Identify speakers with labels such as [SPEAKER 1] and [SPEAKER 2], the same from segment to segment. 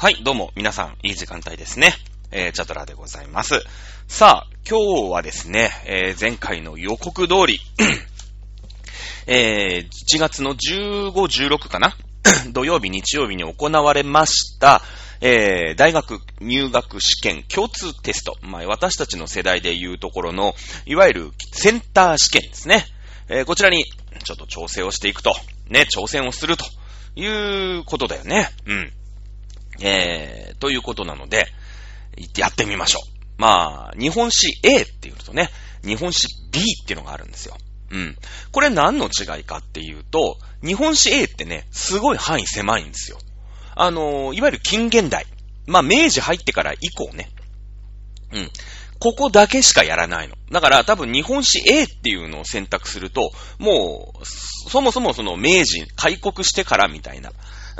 [SPEAKER 1] はい、どうも、皆さん、いい時間帯ですね。えー、チャトラでございます。さあ、今日はですね、えー、前回の予告通り、えー、1月の15、16かな？土曜日、日曜日に行われました、えー、大学入学試験共通テスト。まあ、私たちの世代でいうところの、いわゆるセンター試験ですね。えー、こちらに、ちょっと調整をしていくと。ね、挑戦をするということだよね。うん。えー、ということなので、やってみましょう。まあ、日本史 A っていうとね、日本史 B っていうのがあるんですよ。うん。これ何の違いかっていうと、日本史 A ってね、すごい範囲狭いんですよ。あのー、いわゆる近現代。まあ、明治入ってから以降ね。うん。ここだけしかやらないの。だから多分日本史 A っていうのを選択すると、もう、そもそもその明治開国してからみたいな、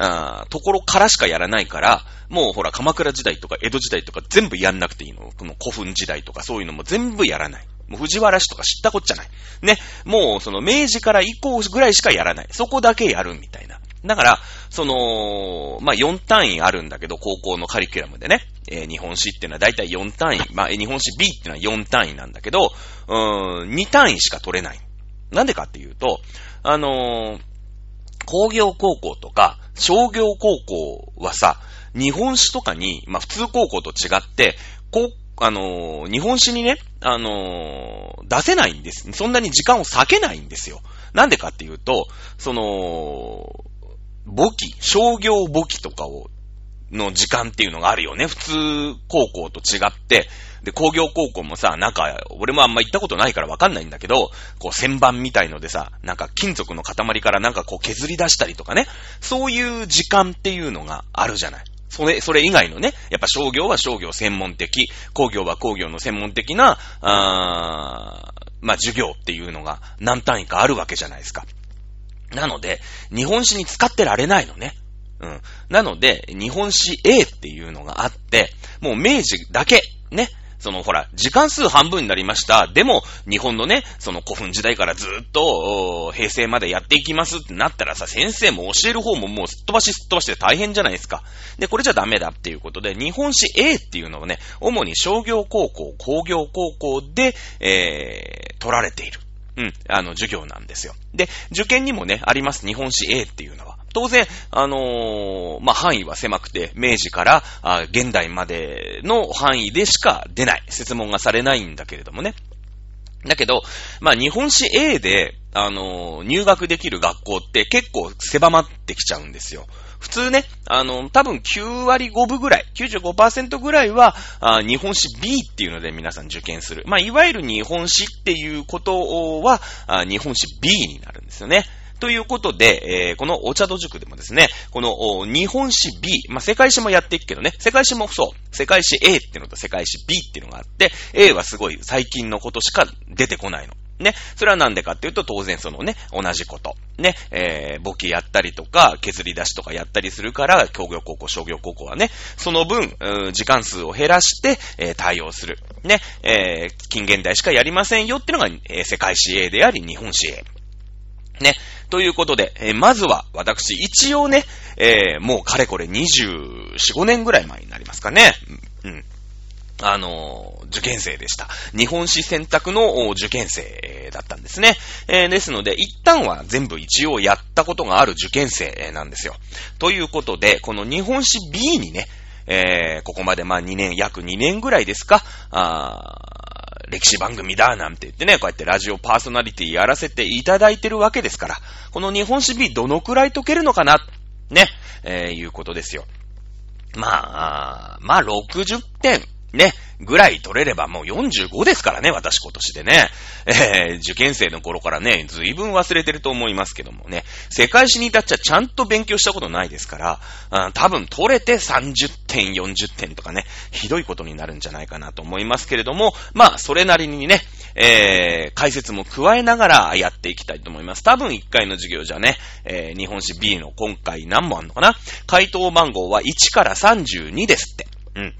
[SPEAKER 1] あところからしかやらないから、もうほら鎌倉時代とか江戸時代とか全部やんなくていいの。この古墳時代とかそういうのも全部やらない。もう藤原氏とか知ったこっちゃない。ね。もうその明治から以降ぐらいしかやらない。そこだけやるみたいな。だから、その、まあ、4単位あるんだけど、高校のカリキュラムでね、えー日本史っていうのはだいたい4単位、まあ、日本史 B っていうのは4単位なんだけど、うーん、2単位しか取れない。なんでかっていうと、あのー工業高校とか商業高校はさ、日本史とかに、まあ、普通高校と違って、こう、あのー日本史にね、あのー出せないんです。そんなに時間を割けないんですよ。なんでかっていうと、その、簿記、商業簿記とかを、の時間っていうのがあるよね。普通高校と違って。で、工業高校もさ、なんか、俺もあんま行ったことないからわかんないんだけど、こう、旋盤みたいのでさ、なんか金属の塊からなんかこう削り出したりとかね。そういう時間っていうのがあるじゃない。それ、それ以外のね、やっぱ商業は商業専門的、工業は工業の専門的な、あーまあ、授業っていうのが何単位かあるわけじゃないですか。なので、日本史に使ってられないのね。うん。なので、日本史 A っていうのがあって、もう明治だけ、ね。そのほら、時間数半分になりました。でも、日本のね、その古墳時代からずっと、平成までやっていきますってなったらさ、先生も教える方ももうすっ飛ばしすっ飛ばして大変じゃないですか。で、これじゃダメだっていうことで、日本史 A っていうのはね、主に商業高校、工業高校で、えー、取られている。うん、あの、授業なんですよ。で、受験にもね、あります。日本史 A っていうのは。当然、あのーまあ、範囲は狭くて、明治からあ現代までの範囲でしか出ない。説問がされないんだけれどもね。だけど、まあ、日本史 A で、あのー入学できる学校って結構狭まってきちゃうんですよ。普通ね、あの、多分9割5分ぐらい、95%ぐらいは、あ日本史 B っていうので皆さん受験する。まあ、いわゆる日本史っていうことは、あ日本史 B になるんですよね。ということで、えーこのお茶戸塾でもですね、この日本史 B、まあ、世界史もやっていくけどね、世界史もそう、世界史 A っていうのと世界史 B っていうのがあって、A はすごい最近のことしか出てこないの。ね。それはなんでかっていうと、当然そのね、同じこと。ね。えー、簿記やったりとか、削り出しとかやったりするから、工業高校、商業高校はね、その分、時間数を減らして、えー対応する。ね。えー、近現代しかやりませんよっていうのが、えー世界史 A であり、日本史 A。ね。ということで、えーまずは、私、一応ね、えーもうかれこれ24、5年ぐらい前になりますかね。うん。あの受験生でした。日本史選択の受験生だったんですね。えーですので、一旦は全部一応やったことがある受験生なんですよ。ということで、この日本史 B にね、えーここまでまあ2年、約2年ぐらいですか、あ歴史番組だなんて言ってね、こうやってラジオパーソナリティやらせていただいてるわけですから、この日本史 B どのくらい解けるのかな、ね、えーいうことですよ。まあ、まあ60点、ね、ぐらい取れればもう45ですからね、私今年でね。えー受験生の頃からね、随分忘れてると思いますけどもね、世界史に至っちゃちゃんと勉強したことないですから、多分取れて30点、40点とかね、ひどいことになるんじゃないかなと思いますけれども、まあ、それなりにね、えー解説も加えながらやっていきたいと思います。多分1回の授業じゃね、えー日本史 B の今回何問あるのかな？回答番号は1から32ですって。うん。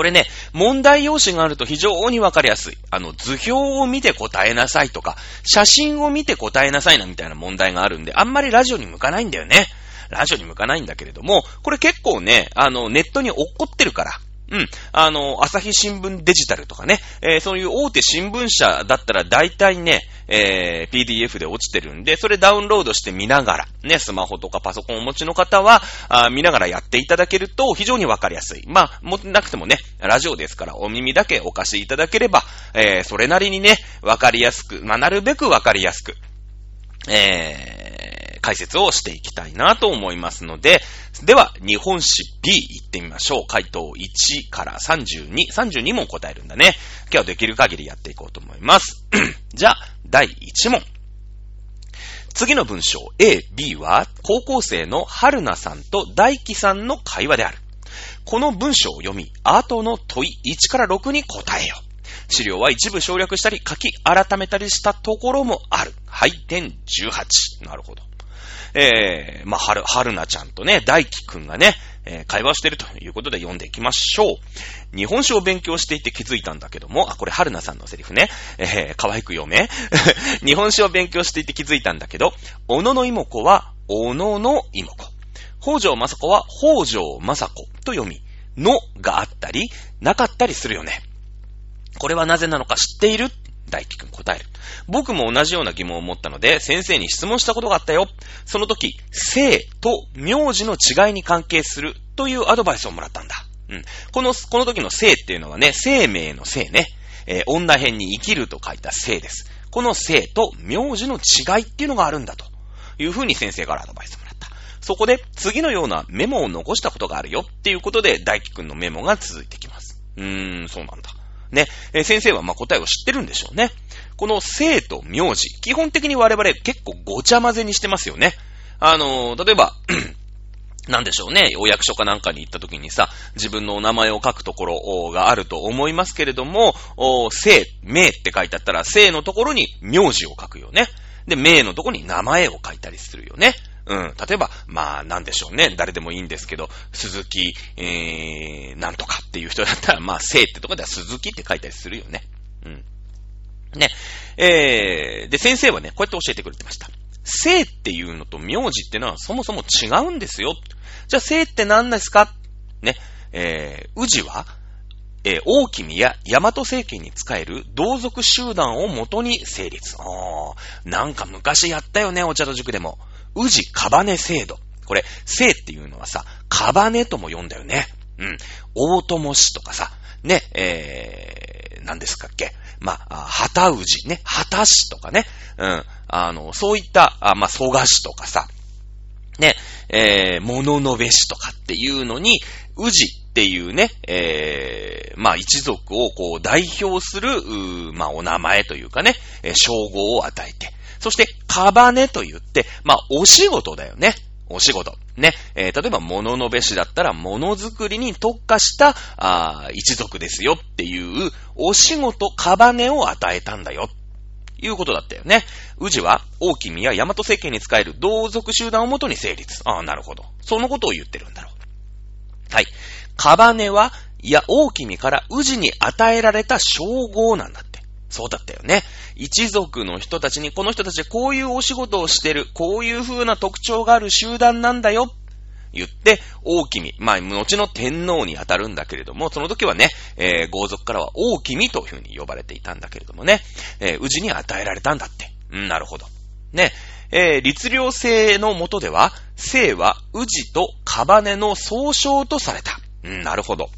[SPEAKER 1] これね、問題用紙があると非常にわかりやすい。あの、図表を見て答えなさいとか、写真を見て答えなさいなみたいな問題があるんで、あんまりラジオに向かないんだよね。ラジオに向かないんだけれども、これ結構ね、あの、ネットに落っこってるから、うん。あの、朝日新聞デジタルとかね、えー、そういう大手新聞社だったら大体ね、えー、PDF で落ちてるんで、それダウンロードして見ながら、ね、スマホとかパソコンをお持ちの方は、あ見ながらやっていただけると非常にわかりやすい。まあ、もなくてもね、ラジオですからお耳だけお貸しいただければ、えー、それなりにね、わかりやすく、まあ、なるべくわかりやすく、えー、解説をしていきたいなと思いますので、では、日本史 B 行ってみましょう。回答1から32、32問答えるんだね。今日はできる限りやっていこうと思います。じゃあ、第1問。次の文章 A、B は高校生の春菜さんと大輝さんの会話である。この文章を読み、後の問い1から6に答えよ。資料は一部省略したり書き改めたりしたところもある。はい、点18。なるほど。えー、まあ、はる、はるなちゃんとね、大輝くんがね、えー、会話してるということで読んでいきましょう。日本史を勉強していて気づいたんだけども、あ、これはるなさんのセリフね。えー、可愛く読め。日本史を勉強していて気づいたんだけど、小野の妹子は、小野の妹子。北条政子は、北条政子と読み、のがあったり、なかったりするよね。これはなぜなのか知っている？大輝くん答える。僕も同じような疑問を持ったので、先生に質問したことがあったよ。その時、生と名字の違いに関係するというアドバイスをもらったんだ。うん。この、この時の生っていうのはね、生命の生ね。えー、女編に生きると書いた生です。この生と名字の違いっていうのがあるんだというふうに先生からアドバイスもらった。そこで次のようなメモを残したことがあるよっていうことで大輝くんのメモが続いてきます。うーん、そうなんだ。ね、えー、先生はま答えを知ってるんでしょうね。この生と名字、基本的に我々結構ごちゃ混ぜにしてますよね。あのー、例えば、なんでしょうね。お役所かなんかに行った時にさ、自分のお名前を書くところがあると思いますけれども、生、名って書いてあったら、生のところに名字を書くよね。で、名のところに名前を書いたりするよね。うん。例えば、まあ、なんでしょうね。誰でもいいんですけど、鈴木、えー、なんとかっていう人だったら、まあ、生ってとこでは鈴木って書いたりするよね。うん。ね。えー、で、先生はね、こうやって教えてくれてました。生っていうのと名字ってのはそもそも違うんですよ。じゃあ、生って何ですか？ね。えー、宇治は、えー、大君や大和政権に使える同族集団をもとに成立。あー、なんか昔やったよね、お茶と塾でも。宇治カバネ制度。これ、生っていうのはさ、カバネとも読んだよね。うん。大友氏とかさ、ね、えー、何ですかっけ。まあ、旗氏ね、旗氏とかね。うん。あの、そういった、あまあ、蘇我氏とかさ、ね、えー、物のべ氏とかっていうのに、宇治っていうね、えー、まあ一族をこう代表する、まあお名前というかね、え、称号を与えて、そして、カバネと言って、まあ、お仕事だよね。お仕事。ね。えー、例えば、物のべしだったら、ものづくりに特化した、あ一族ですよっていう、お仕事、カバネを与えたんだよ。いうことだったよね。宇治は、大君や大和政権に使える同族集団をもとに成立。ああ、なるほど。そのことを言ってるんだろう。はい。カバネは、いや、大君から宇治に与えられた称号なんだ。そうだったよね。一族の人たちに、この人たちこういうお仕事をしてる、こういう風な特徴がある集団なんだよ。言って、大君、まあ、後の天皇に当たるんだけれども、その時はね、えー、豪族からは大君という風に呼ばれていたんだけれどもね、えー、宇治に与えられたんだって。うん、なるほど。ね、えー、律令制のもとでは、姓は宇治とカバネの総称とされた。うん、なるほど。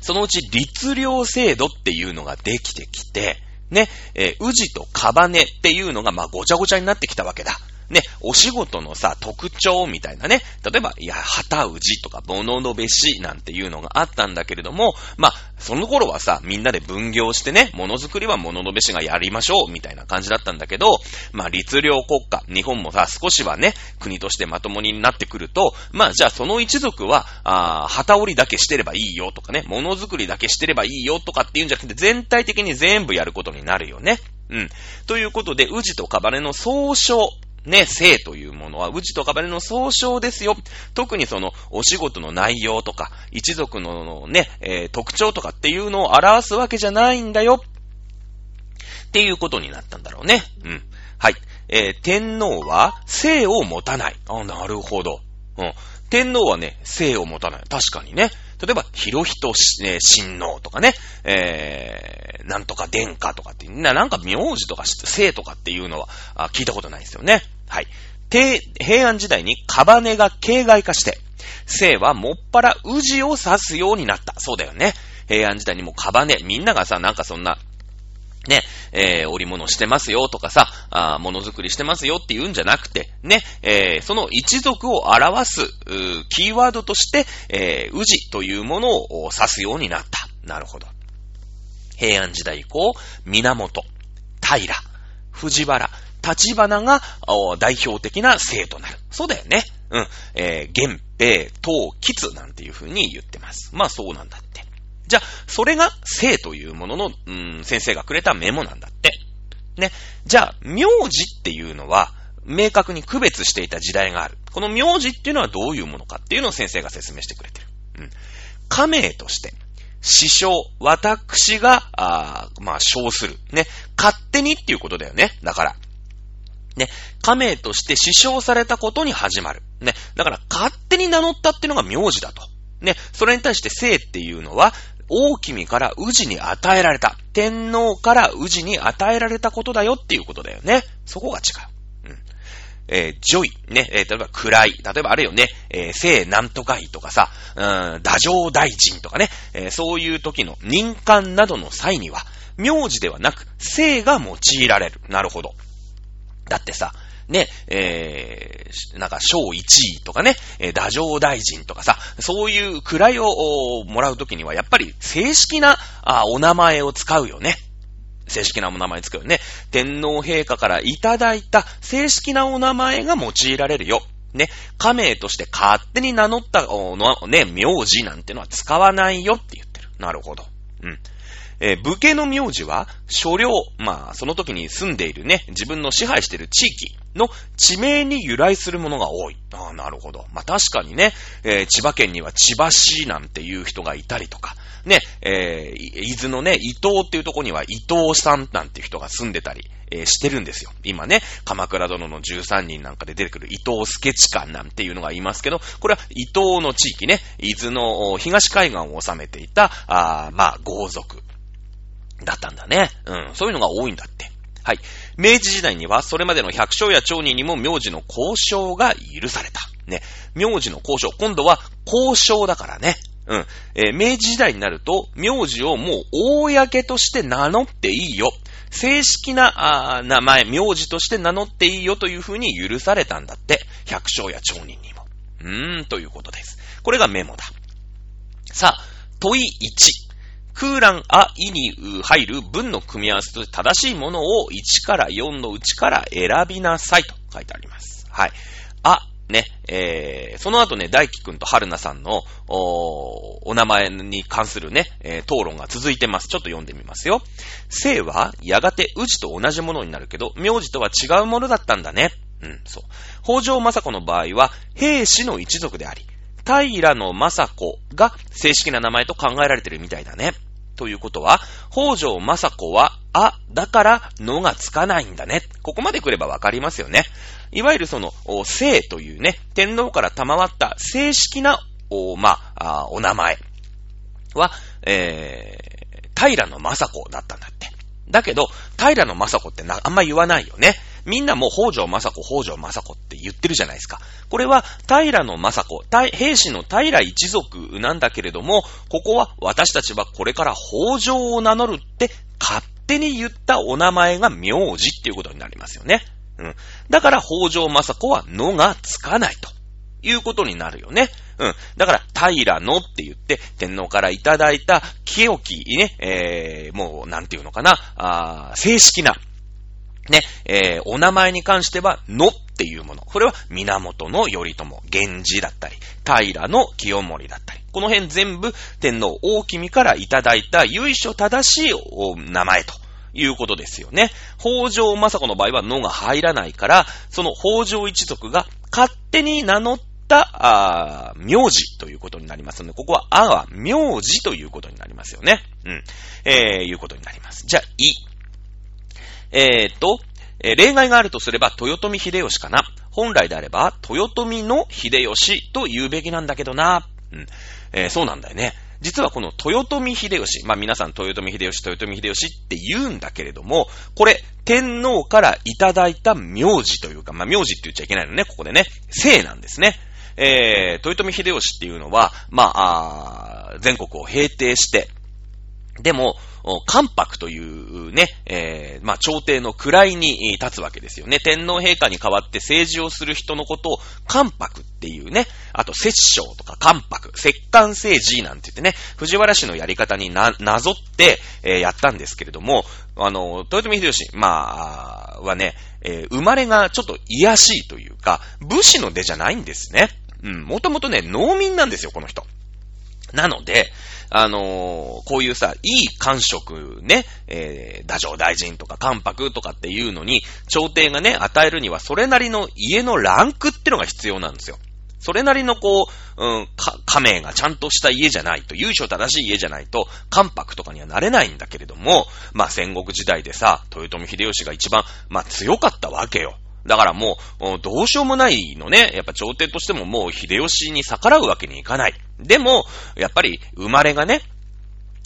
[SPEAKER 1] そのうち律令制度っていうのができてきて、ね、えー、宇治とカバネっていうのが、まあ、ごちゃごちゃになってきたわけだ。ね、お仕事のさ、特徴みたいなね、例えば、いや、旗氏とか、物のべしなんていうのがあったんだけれども、まあ、その頃はさ、みんなで分業してね、ものづくりは物のべしがやりましょう、みたいな感じだったんだけど、まあ、律令国家、日本もさ、少しはね、国としてまともになってくると、まあ、じゃあその一族は、ああ旗織りだけしてればいいよとかね、ものづくりだけしてればいいよとかっていうんじゃなくて、全体的に全部やることになるよね。うん。ということで、宇治とカバネの総称ね、性というものは、うちとかばれの総称ですよ。特にその、お仕事の内容とか、一族のね、えー、特徴とかっていうのを表すわけじゃないんだよ。っていうことになったんだろうね。うん。はい。えー天皇は姓を持たない。あ、なるほど。うん。天皇はね、姓を持たない。確かにね。例えば、広人し、えー親王とかね、えー、なんとか殿下とかって、ななんか名字とか姓とかっていうのはあ聞いたことないですよね。はい。平安時代にカバネが形骸化して、姓はもっぱら宇治を指すようになった。そうだよね。平安時代にもカバネ、みんながさ、なんかそんな、ね、えー、織物してますよとかさ、あものづくりしてますよって言うんじゃなくて、ね、えー、その一族を表す、うキーワードとして、えー、宇治というものを指すようになった。なるほど。平安時代以降、源、平、藤原、立花が代表的な姓となる。そうだよね。うん。えー、源平、東吉なんていう風に言ってます。まあそうなんだって。じゃあ、それが姓というものの、うん、先生がくれたメモなんだって。ね。じゃあ、名字っていうのは、明確に区別していた時代がある。この名字っていうのはどういうものかっていうのを先生が説明してくれてる。うん。家名として、師匠、私が、あまあ、称する。ね。勝手にっていうことだよね。だから。ね。家名として師匠されたことに始まる。ね。だから、勝手に名乗ったっていうのが名字だと。ね。それに対して姓っていうのは、大君から宇治に与えられた。天皇から宇治に与えられたことだよっていうことだよね。そこが違う。うん。えー、叙位、ね、えー例えば位、例えばあれよね、えー、正なんとか位とかさ、うーん、太政大臣とかね、えーそういう時の任官などの際には、名字ではなく、姓が用いられる。なるほど。だってさ、ね、えー、なんか、正一位とかね、えー、太政大臣とかさ、そういう位をもらうときには、やっぱり正式なあお名前を使うよね。正式なお名前使うよね。天皇陛下からいただいた正式なお名前が用いられるよ。ね、家名として勝手に名乗ったおの、ね、名字なんてのは使わないよって言ってる。なるほど。うん。えー武家の名字は、所領、まあ、その時に住んでいるね、自分の支配している地域の地名に由来するものが多い。ああ、なるほど。まあ、確かにね、えー千葉県には千葉市なんていう人がいたりとか、ね、えー伊豆のね、伊東っていうとこには伊東さんなんていう人が住んでたり、えーしてるんですよ。今ね、鎌倉殿の13人なんかで出てくる伊東助地官なんていうのがいますけど、これは伊東の地域ね、伊豆の東海岸を治めていた、あまあ、豪族。だったんだね。うん。そういうのが多いんだって。はい。明治時代には、それまでの百姓や町人にも名字の交渉が許された。ね。名字の交渉。今度は交渉だからね。うん。えー明治時代になると、名字をもう公として名乗っていいよ。正式なあ名前、名字として名乗っていいよというふうに許されたんだって。百姓や町人にも。うーん、ということです。これがメモだ。さあ、問い1。空欄あ、いに入る文の組み合わせと正しいものを1から4のうちから選びなさいと書いてあります。はい。あ、ね、えー、その後ね、大輝くんと春菜さんの、おお名前に関するね、えー討論が続いてます。ちょっと読んでみますよ。姓は、やがて宇治と同じものになるけど、名字とは違うものだったんだね。うん、そう。北条政子の場合は、兵士の一族であり、平の政子が正式な名前と考えられてるみたいだね。ということは、北条政子は、あ、だから、のがつかないんだね。ここまで来ればわかりますよね。いわゆるその、お姓というね、天皇から賜った正式な、お、ま、あお名前は、えー、平の政子だったんだって。だけど、平の政子ってな、あんま言わないよね。みんなもう北条政子、北条政子って言ってるじゃないですか。これは平の政子、平兵士の平一族なんだけれども、ここは私たちはこれから北条を名乗るって勝手に言ったお名前が名字っていうことになりますよね。うん。だから北条政子はのがつかないということになるよね。うん。だから、平のって言って、天皇からいただいた清きね、えー、もう、なんていうのかな、あー正式な、ね、えー、お名前に関しては、のっていうもの。これは、源の頼朝、源氏だったり、平の清盛だったり。この辺全部、天皇大君からいただいた由緒正しいお名前と。いうことですよね。北条政子の場合は、のが入らないから、その北条一族が勝手に名乗った、あ名字ということになりますので、ここは、あは名字ということになりますよね。うん。えー、いうことになります。じゃあ、い。えーと、え例外があるとすれば、豊臣秀吉かな。本来であれば、豊臣の秀吉と言うべきなんだけどな。うん。えーそうなんだよね。実はこの豊臣秀吉、まあ皆さん豊臣秀吉、豊臣秀吉って言うんだけれども、これ、天皇からいただいた名字というか、まあ名字って言っちゃいけないのね、ここでね。姓なんですね。えー、豊臣秀吉っていうのは、まあ、あ全国を平定して、でも、関白というね、えーまあ、朝廷の位に立つわけですよね。天皇陛下に代わって政治をする人のことを関白っていうね、あと摂政とか関白、摂関政治なんて言ってね、藤原氏のやり方にな、なぞって、えーやったんですけれども、あの、豊臣秀吉、まあ、はね、えー生まれがちょっと癒しいというか、武士の出じゃないんですね。うん、もともとね、農民なんですよ、この人。なので、あのーこういうさ、いい官職ね、えー、打上大臣とか関白とかっていうのに、朝廷がね、与えるには、それなりの家のランクってのが必要なんですよ。それなりのこう、うん、か、家名がちゃんとした家じゃないと、優勝正しい家じゃないと、関白とかにはなれないんだけれども、まあ戦国時代でさ、豊臣秀吉が一番、まあ強かったわけよ。だからもう、どうしようもないのね。やっぱ朝廷としてももう秀吉に逆らうわけにいかない。でも、やっぱり生まれがね、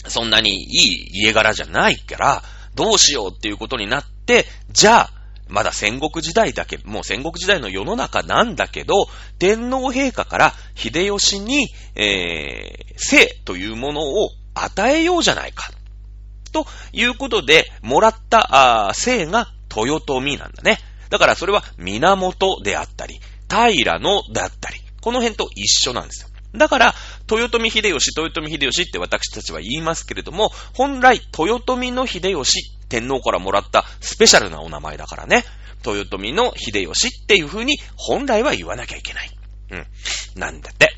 [SPEAKER 1] そんなにいい家柄じゃないから、どうしようっていうことになって、じゃあ、まだ戦国時代だけ、もう戦国時代の世の中なんだけど、天皇陛下から秀吉に、えー、生というものを与えようじゃないか。ということで、もらった、あー生が豊臣なんだね。だからそれは源であったり、平野だったり、この辺と一緒なんですよ。だから、豊臣秀吉、豊臣秀吉って私たちは言いますけれども、本来、豊臣の秀吉、天皇からもらったスペシャルなお名前だからね。豊臣の秀吉っていう風に、本来は言わなきゃいけない。うん。なんだって。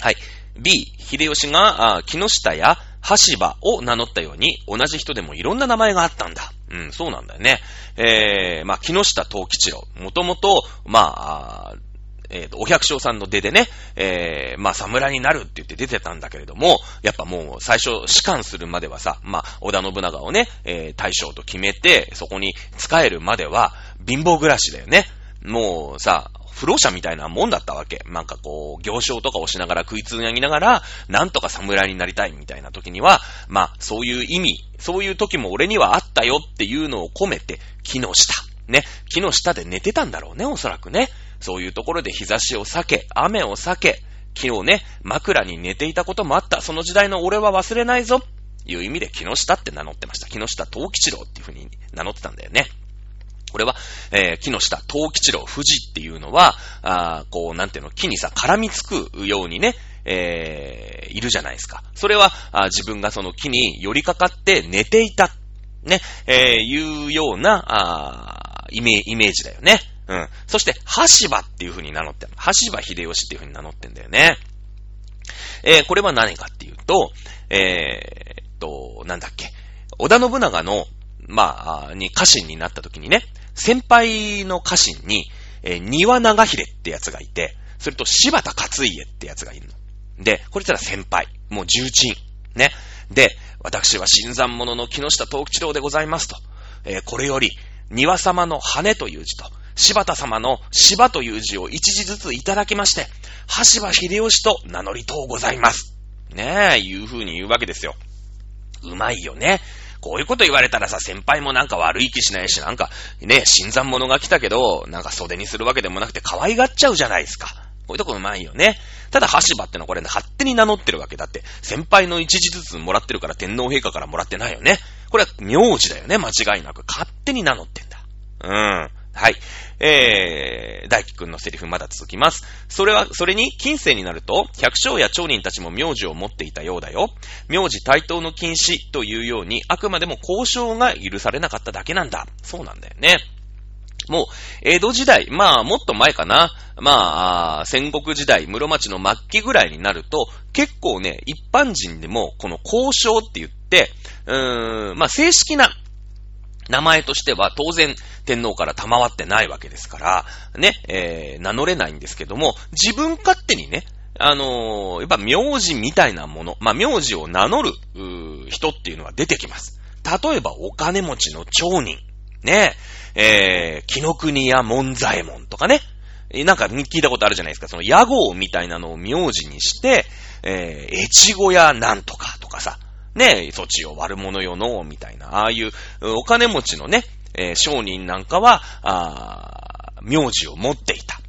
[SPEAKER 1] はい。B、秀吉が、木下や羽柴を名乗ったように、同じ人でもいろんな名前があったんだ。うん、そうなんだよね。えー、まあ、木下東吉郎。もともと、まあ、えっ、と、お百姓さんの出でね、えー、まあ、侍になるって言って出てたんだけれども、やっぱもう最初、士官するまではさ、まあ、織田信長をね、えー、大将と決めて、そこに仕えるまでは、貧乏暮らしだよね。もうさ、不老者みたいなもんだったわけ。なんかこう、行商とかをしながら食いつなぎながら、なんとか侍になりたいみたいな時には、まあ、そういう意味、そういう時も俺にはあったよっていうのを込めて、木の下。ね。木の下で寝てたんだろうね、おそらくね。そういうところで日差しを避け、雨を避け、昨日ね、枕に寝ていたこともあった。その時代の俺は忘れないぞ。いう意味で木下って名乗ってました。木下東吉郎っていう風に名乗ってたんだよね。これは、えー木下、東吉郎、富士っていうのは、あこう、なんていうの、木にさ、絡みつくようにね、えーいるじゃないですか。それは、あ自分がその木に寄りかかって寝ていた、ね、えーいうような、あイメイメージだよね。うん。そして、羽柴っていう風に名乗ってる。羽柴秀吉っていう風に名乗ってんだよね。えーこれは何かっていうと、えーっと、なんだっけ。織田信長の、まあ、に家臣になった時にね、先輩の家臣に、えー庭長秀ってやつがいて、それと柴田勝家ってやつがいるの。で、これたら先輩。もう重鎮。ね。で、私は新参者の木下東吉郎でございますと。えーこれより、庭様の羽という字と、柴田様の柴という字を一字ずついただきまして、羽柴秀吉と名乗りとうございます。ねえ、いう風に言うわけですよ。うまいよね。こういうこと言われたらさ、先輩もなんか悪い気しないし、なんか、ね、新参者が来たけど、なんか袖にするわけでもなくて可愛がっちゃうじゃないですか。こういうとこうまいよね。ただ、橋場ってのはこれね、勝手に名乗ってるわけだって、先輩の一字ずつもらってるから天皇陛下からもらってないよね。これは名字だよね、間違いなく。勝手に名乗ってんだ。うん。はい。えー、大輝くんのセリフまだ続きます。それは、それに、近世になると、百姓や町人たちも名字を持っていたようだよ。名字対等の禁止というように、あくまでも交渉が許されなかっただけなんだ。そうなんだよね。もう、江戸時代、まあ、もっと前かな。まあ、戦国時代、室町の末期ぐらいになると、結構ね、一般人でも、この交渉って言って、うーん、まあ、正式な名前としては当然天皇から賜ってないわけですから、ね、えー名乗れないんですけども、自分勝手にね、あのーやっぱ名字みたいなもの、まあ、名字を名乗るう人っていうのは出てきます。例えばお金持ちの町人。ねえ、ー、木の国や門左衛門とかね。なんか聞いたことあるじゃないですか。その屋号みたいなのを名字にして、えー、越後屋なんとかとかさ。ねえ、そちを悪者よの、みたいな。ああいうお金持ちのね、えー、商人なんかは、あ名字を持っていた。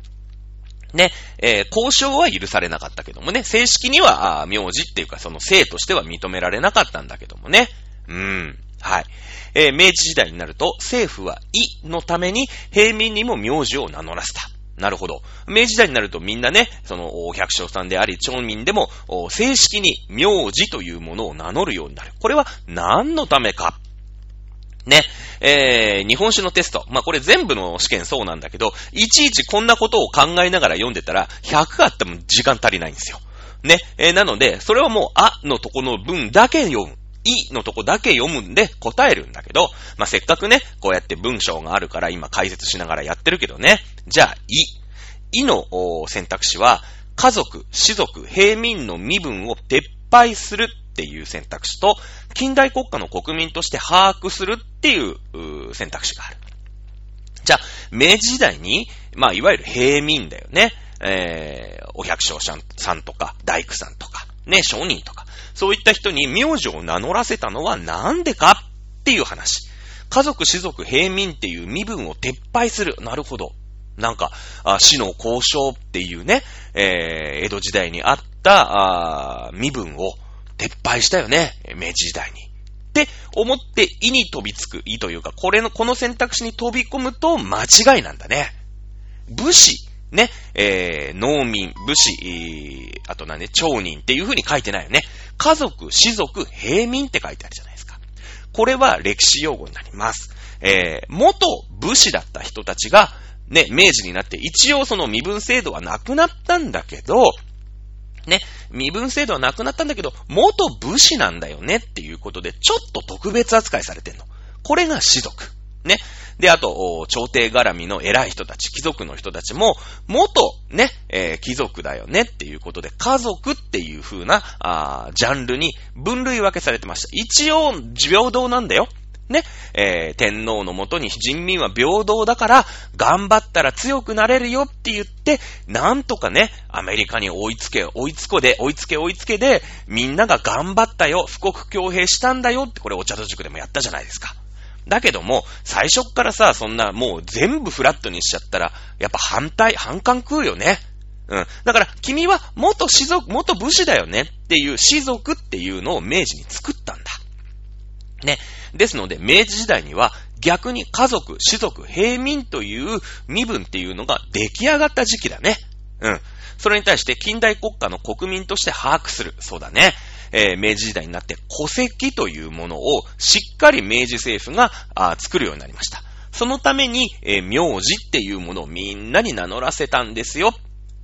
[SPEAKER 1] ね、えー、交渉は許されなかったけどもね、正式には、あ名字っていうかその姓としては認められなかったんだけどもね。うん。はい。えー、明治時代になると、政府は、いのために、平民にも名字を名乗らせた。なるほど。明治時代になるとみんなね、その、百姓さんであり、町民でも、正式に名字というものを名乗るようになる。これは何のためか。ね。えー、日本史のテスト。まあ、これ全部の試験そうなんだけど、いちいちこんなことを考えながら読んでたら、100あっても時間足りないんですよ。ね。えー、なので、それはもう、あのとこの文だけ読む。いのとこだけ読むんで答えるんだけど、まあ、せっかくね、こうやって文章があるから今解説しながらやってるけどね。じゃあ、い。いの選択肢は、家族、士族、平民の身分を撤廃するっていう選択肢と、近代国家の国民として把握するっていう選択肢がある。じゃあ、明治時代に、まあ、いわゆる平民だよね。えー、お百姓さんとか、大工さんとか、ね、商人とか、そういった人に名字を名乗らせたのはなんでかっていう話。家族、士族、平民っていう身分を撤廃する。なるほど。なんか、あ死の交渉っていうね、えー、江戸時代にあった、あ身分を撤廃したよね。明治時代に。って思って、意に飛びつく。意というか、これの、この選択肢に飛び込むと間違いなんだね。武士、ね、えー、農民、武士、あと何？ね、町人っていう風に書いてないよね。家族、士族、平民って書いてあるじゃないですか。これは歴史用語になります。えー、元武士だった人たちが、ね、明治になって一応その身分制度はなくなったんだけど、ね、身分制度はなくなったんだけど、元武士なんだよねっていうことで、ちょっと特別扱いされてんの。これが士族。ね。で、あと、朝廷絡みの偉い人たち、貴族の人たちも、元、ね、えー、貴族だよねっていうことで、家族っていう風な、あジャンルに分類分けされてました。一応、平等なんだよ。ね、えー、天皇のもとに人民は平等だから、頑張ったら強くなれるよって言って、なんとかね、アメリカに追いつけ、追いつこで、追いつけ追いつけで、みんなが頑張ったよ、富国強兵したんだよって、これお茶と塾でもやったじゃないですか。だけども、最初っからさ、そんなもう全部フラットにしちゃったら、やっぱ反対、反感食うよね。うん。だから、君は元士族、元武士だよねっていう士族っていうのを明治に作ったんだ。ね。ですので、明治時代には逆に家族、士族、平民という身分っていうのが出来上がった時期だね。うん。それに対して近代国家の国民として把握する。そうだね。えー、明治時代になって戸籍というものをしっかり明治政府が作るようになりました。そのために、えー、名字っていうものをみんなに名乗らせたんですよ。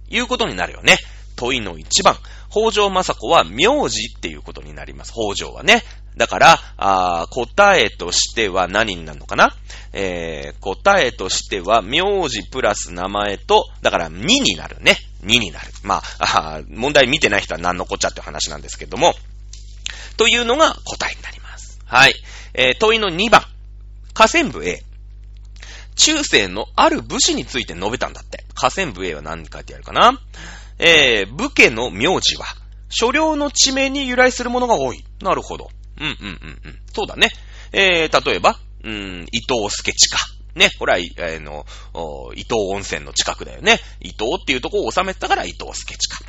[SPEAKER 1] いうことになるよね。問いの一番。北条政子は名字っていうことになります。北条はね。だから、あ答えとしては何になるのかな？えー、答えとしては、名字プラス名前と、だから2になるね。2になる。まあ、あ問題見てない人は何のこっちゃって話なんですけども、というのが答えになります。はい。えー、問いの2番。河川部 A。中世のある武士について述べたんだって。河川部 A は何に書いてあるかな？えー、武家の名字は、所領の地名に由来するものが多い。なるほど。うんうんうんうん。そうだね。えー、例えば、うん、伊藤助地下。ね、これは、えー、の、伊東温泉の近くだよね。伊東っていうとこを収めてたから伊藤助地下。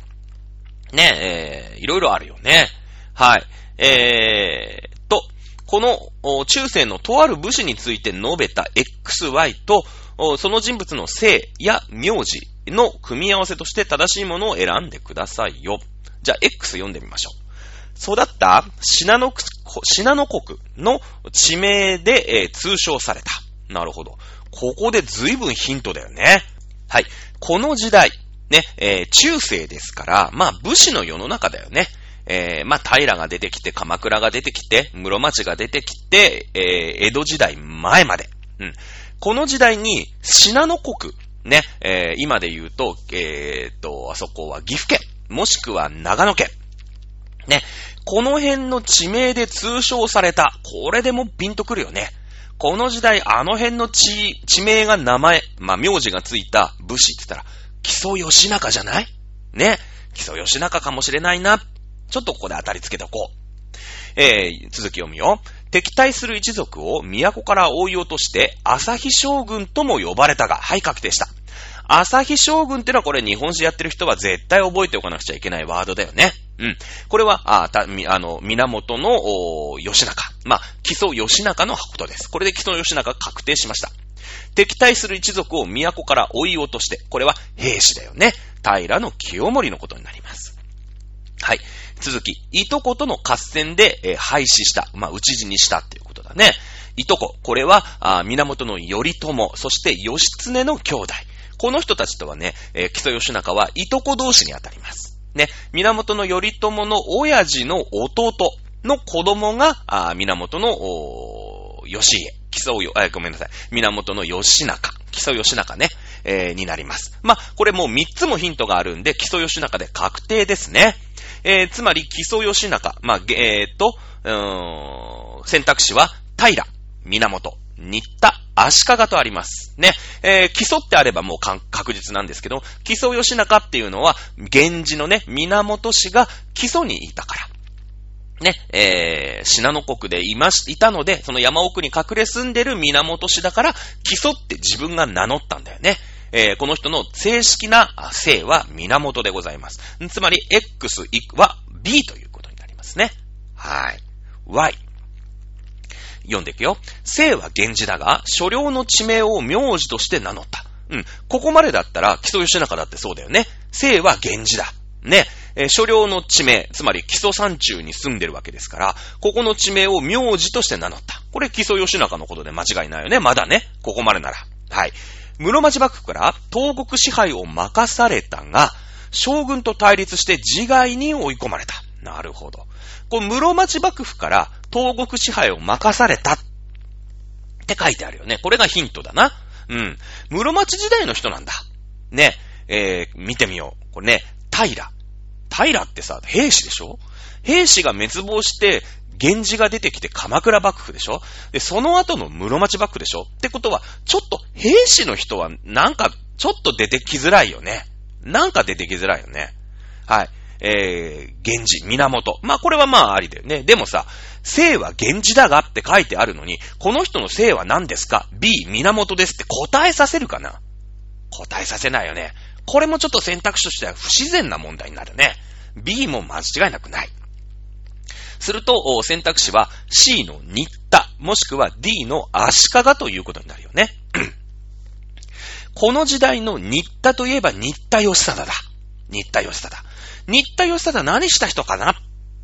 [SPEAKER 1] ね、えー、いろいろあるよね。はい。えー、と、この、中世のとある武士について述べた XY と、その人物の姓や名字の組み合わせとして正しいものを選んでくださいよ。じゃあ、X 読んでみましょう。育った信濃国の地名で、えー、通称された。なるほど。ここで随分ヒントだよね。はい。この時代、ね、えー、中世ですから、まあ武士の世の中だよね。えー、まあ平が出てきて、鎌倉が出てきて、室町が出てきて、えー、江戸時代前まで。うん。この時代に、信濃国、ね、えー、今で言うと、えー、と、あそこは岐阜県、もしくは長野県。ね、この辺の地名で通称された。これでもピンとくるよね。この時代、あの辺の地、地名が名前、まあ、名字がついた武士って言ったら、木曽義仲じゃない？ね。木曽義仲かもしれないな。ちょっとここで当たりつけておこう。えー、続き読むよ。敵対する一族を都から追い落として、朝日将軍とも呼ばれたが、はい、確定した。朝日将軍ってのはこれ日本史やってる人は絶対覚えておかなくちゃいけないワードだよね。うん。これは、あ、た、み、あの、源の、お義仲。まあ、基礎義仲のことです。これで基礎義仲が確定しました。敵対する一族を都から追い落として、これは兵士だよね。平の清盛のことになります。はい。続き、いとことの合戦で、えー、廃止した。まあ、討ち死にしたっていうことだね。いとこ。これは、あ源の頼朝、そして義経の兄弟。この人たちとはね、えー、木曽義仲はいとこ同士にあたります。ね、源の頼朝の親父の弟の子供が、あ源の、義家。木曽よ、えごめんなさい。源の義仲。木曽義仲ね、えー、になります。まあ、これもう3つもヒントがあるんで、木曽義仲で確定ですね。えー、つまり、木曽義仲。まあ、えー、っと、うーん、選択肢は、平、源、新田、足利とあります。ね。えー、基礎ってあればもう確実なんですけど、基礎義仲っていうのは、源氏のね、源氏が基礎にいたから。ね、えー、信濃国でいまし、いたので、その山奥に隠れ住んでる源氏だから、基礎って自分が名乗ったんだよね。えー、この人の正式な姓は源でございます。つまり、X は B ということになりますね。はい。Y。読んでいくよ。姓は源氏だが、所領の地名を名字として名乗った。うん。ここまでだったら、木曽義仲だってそうだよね。姓は源氏だ。ね。えー、所領の地名、つまり基礎山中に住んでるわけですから、ここの地名を名字として名乗った。これ基礎義仲のことで間違いないよね。まだね。ここまでなら。はい。室町幕府から東国支配を任されたが、将軍と対立して自害に追い込まれた。なるほど。こう、室町幕府から東国支配を任された。って書いてあるよね。これがヒントだな。うん。室町時代の人なんだ。ね。えー、見てみよう。これね、平。平ってさ、兵士でしょ？兵士が滅亡して、源氏が出てきて鎌倉幕府でしょ？で、その後の室町幕府でしょ？ってことは、ちょっと兵士の人はなんかちょっと出てきづらいよね。なんか出てきづらいよね。はい。えー、源氏、源。まあ、これはまあありだよね。でもさ、姓は源氏だがって書いてあるのに、この人の姓は何ですか ?B、源ですって答えさせるかな？答えさせないよね。これもちょっと選択肢としては不自然な問題になるね。B も間違いなくない。すると、選択肢は C の新田、もしくは D の足利ということになるよね。この時代の新田といえば新田義貞だ。新田義貞。新田義貞何した人かな？っ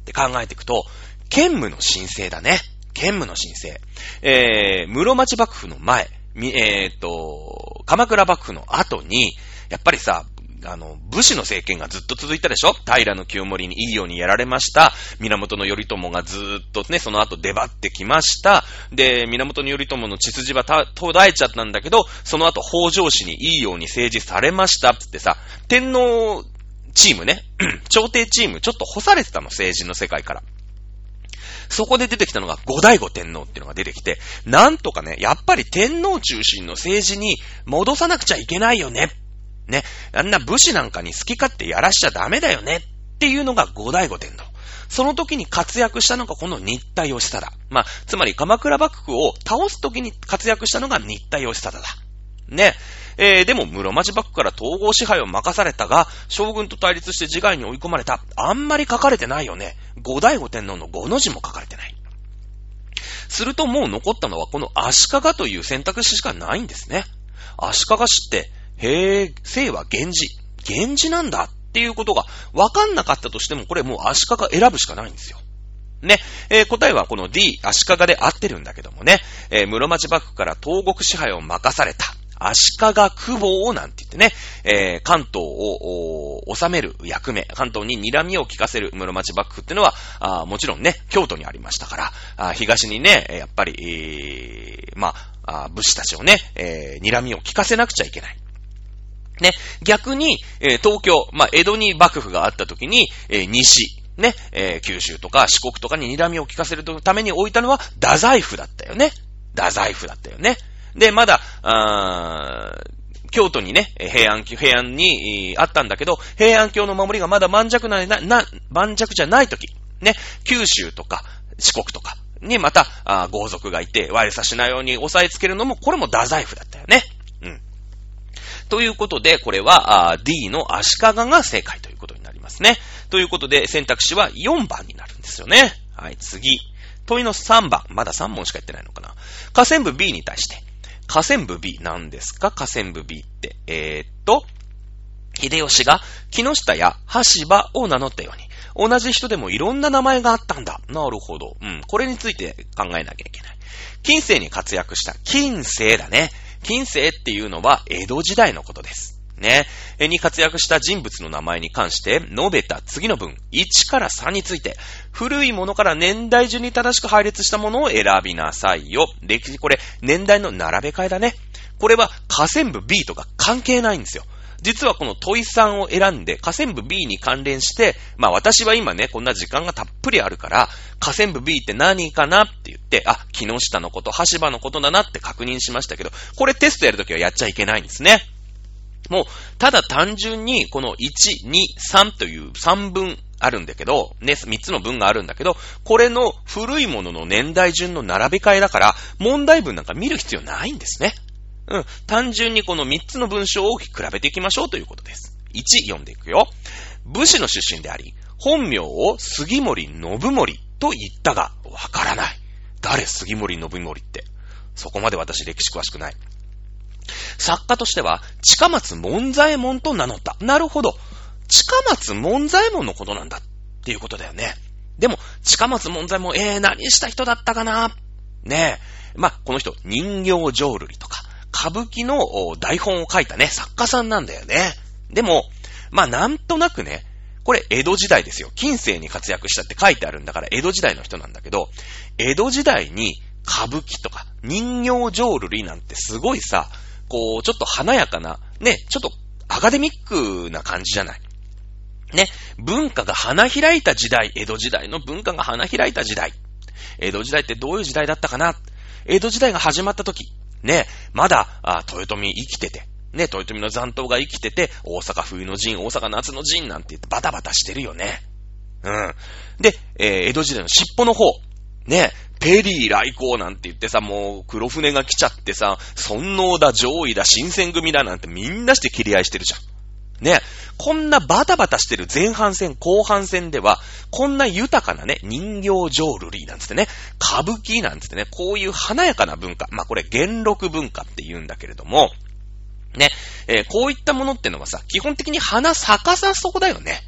[SPEAKER 1] て考えていくと、兼務の申請だね。兼務の申請。えー、室町幕府の前、えー、っと、鎌倉幕府の後に、やっぱりさ、あの、武士の政権がずっと続いたでしょ？平の清盛にいいようにやられました。源頼朝がずっとね、その後出張ってきました。で、源頼朝の血筋は途絶えちゃったんだけど、その後北条氏にいいように政治されましたつってさ、天皇チームね、朝廷チームちょっと干されてたの、政治の世界から。そこで出てきたのが五代五天皇っていうのが出てきて、なんとかね、やっぱり天皇中心の政治に戻さなくちゃいけないよね。ね。あんな武士なんかに好き勝手やらしちゃダメだよね。っていうのが五代五天皇。その時に活躍したのがこの新田義貞。まあ、つまり鎌倉幕府を倒す時に活躍したのが新田義貞だ。ね。えー、でも室町幕府から統合支配を任されたが、将軍と対立して自害に追い込まれた。あんまり書かれてないよね。五代五天皇の五の字も書かれてない。するともう残ったのはこの足利という選択肢しかないんですね。足利氏って、へえ、姓は源氏。源氏なんだっていうことが分かんなかったとしても、これもう足利選ぶしかないんですよ。ね。えー、答えはこの D、足利で合ってるんだけどもね。えー、室町幕府から東国支配を任された。足利久保をなんて言ってね、えー、関東を治める役目、関東に睨みを聞かせる室町幕府ってのは、あもちろんね、京都にありましたから、あ東にね、やっぱり、えー、まあ、武士たちをね、えー、睨みを聞かせなくちゃいけない。ね、逆に、えー、東京、まあ、江戸に幕府があった時に、えー、西、ね、えー、九州とか四国とかに睨みを聞かせるために置いたのは、太宰府だったよね。太宰府だったよね。で、まだ、あー京都にね、平安、平安に、あったんだけど、平安京の守りがまだ盤石な、な、盤石じゃない時、ね、九州とか四国とかにまた、あ豪族がいて、悪さしないように押さえつけるのも、これも太宰府だったよね。うん。ということで、これは、あ D の足利が正解ということになりますね。ということで、選択肢は4番になるんですよね。はい、次。問いの3番。まだ3問しか言ってないのかな。河川部 B に対して。河川部 B なんですか？河川部 B って。えー、っと、秀吉が木下や橋場を名乗ったように、同じ人でもいろんな名前があったんだ。なるほど。うん。これについて考えなきゃいけない。近世に活躍した近世だね。近世っていうのは江戸時代のことです。ね。に活躍した人物の名前に関して述べた次の文、1から3について、古いものから年代順に正しく配列したものを選びなさいよ。歴史、これ、年代の並べ替えだね。これは河川部 B とか関係ないんですよ。実はこの問い3を選んで、河川部 B に関連して、まあ私は今ね、こんな時間がたっぷりあるから、河川部 B って何かなって言って、あ、木下のこと、橋場のことだなって確認しましたけど、これテストやるときはやっちゃいけないんですね。もう、ただ単純に、この1、2、3という3分あるんだけど、ね、3つの文があるんだけど、これの古いものの年代順の並び替えだから、問題文なんか見る必要ないんですね。うん。単純にこの3つの文章を比べていきましょうということです。1、読んでいくよ。武士の出身であり、本名を杉森信森と言ったが、わからない。誰杉森信森って？そこまで私歴史詳しくない。作家としては、近松門左衛門と名乗った。なるほど。近松門左衛門のことなんだっていうことだよね。でも、近松門左衛門、えー、何した人だったかな？ねえ。まあ、この人、人形浄瑠璃とか、歌舞伎の台本を書いたね、作家さんなんだよね。でも、まあなんとなくね、これ江戸時代ですよ。近世に活躍したって書いてあるんだから江戸時代の人なんだけど、江戸時代に歌舞伎とか人形浄瑠璃なんてすごいさ、こう、ちょっと華やかな、ね、ちょっとアカデミックな感じじゃない。ね、文化が花開いた時代、江戸時代の文化が花開いた時代。江戸時代ってどういう時代だったかな江戸時代が始まった時、ね、まだ、あ豊臣生きてて、ね、豊臣の残党が生きてて、大阪冬の陣、大阪夏の陣なんて言ってバタバタしてるよね。うん。で、えー、江戸時代の尻尾の方、ね、ペリー来航なんて言ってさ、もう黒船が来ちゃってさ、尊王だ、上位だ、新選組だなんてみんなして切り合いしてるじゃん。ね、こんなバタバタしてる前半戦、後半戦では、こんな豊かなね、人形浄瑠璃なんつってね、歌舞伎なんつってね、こういう華やかな文化、まあこれ元禄文化って言うんだけれども、ね、えー、こういったものってのはさ、基本的に花咲かさそうだよね。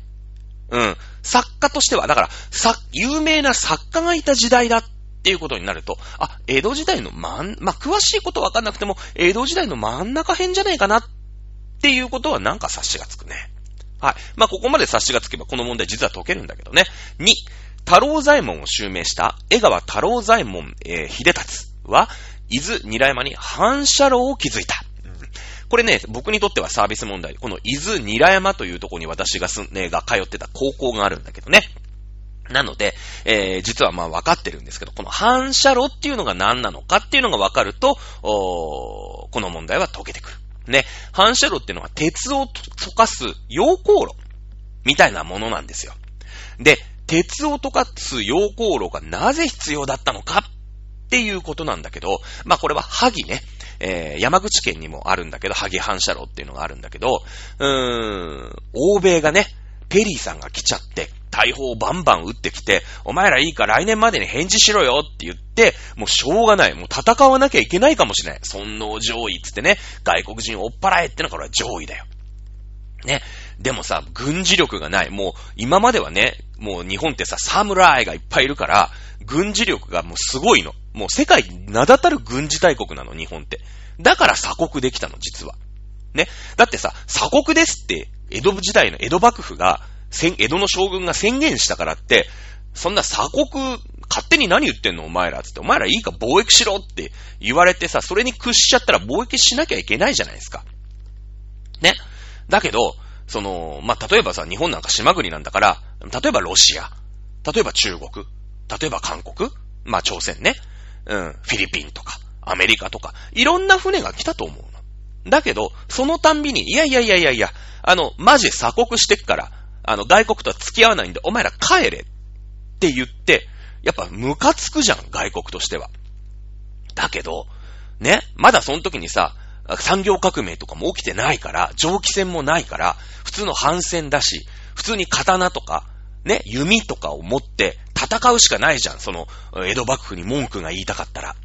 [SPEAKER 1] うん。作家としては、だから、さ、有名な作家がいた時代だっていうことになると、あ、江戸時代の真ん、まあ、詳しいことわかんなくても、江戸時代の真ん中辺じゃないかなっっていうことはなんか察しがつくね。はい。まあ、ここまで察しがつけばこの問題実は解けるんだけどね。2、太郎左衛門を襲名した江川太郎左衛門、えー、秀達は、伊豆二来山に反射炉を築いた。これね、僕にとってはサービス問題。この伊豆二来山というところに私がす、ね、が通ってた高校があるんだけどね。なので、えー、実はまあ分かってるんですけど、この反射炉っていうのが何なのかっていうのが分かると、おこの問題は解けてくる。ね、反射炉っていうのは鉄を溶かす溶鉱炉みたいなものなんですよ。で、鉄を溶かす溶鉱炉がなぜ必要だったのかっていうことなんだけど、まあこれは萩ね、えー、山口県にもあるんだけど、萩反射炉っていうのがあるんだけど、うーん、欧米がね、ペリーさんが来ちゃって、大砲をバンバン撃ってきて、お前らいいか来年までに返事しろよって言って、もうしょうがない。もう戦わなきゃいけないかもしれない。尊王上位っつってね、外国人追っ払えってのはこれは上位だよ。ね。でもさ、軍事力がない。もう、今まではね、もう日本ってさ、サムライがいっぱいいるから、軍事力がもうすごいの。もう世界名だたる軍事大国なの、日本って。だから鎖国できたの、実は。ね。だってさ、鎖国ですって、江戸時代の江戸幕府が、江戸の将軍が宣言したからって、そんな鎖国、勝手に何言ってんのお前らつって、お前らいいか貿易しろって言われてさ、それに屈しちゃったら貿易しなきゃいけないじゃないですか。ね。だけど、その、まあ、例えばさ、日本なんか島国なんだから、例えばロシア、例えば中国、例えば韓国、まあ、朝鮮ね、うん、フィリピンとか、アメリカとか、いろんな船が来たと思うの。だけど、そのたんびに、いやいやいやいやいや、あの、マジ鎖国してっから、あの、外国とは付き合わないんで、お前ら帰れって言って、やっぱムカつくじゃん、外国としては。だけど、ね、まだその時にさ、産業革命とかも起きてないから、蒸気船もないから、普通の反戦だし、普通に刀とか、ね、弓とかを持って戦うしかないじゃん。その、江戸幕府に文句が言いたかったら。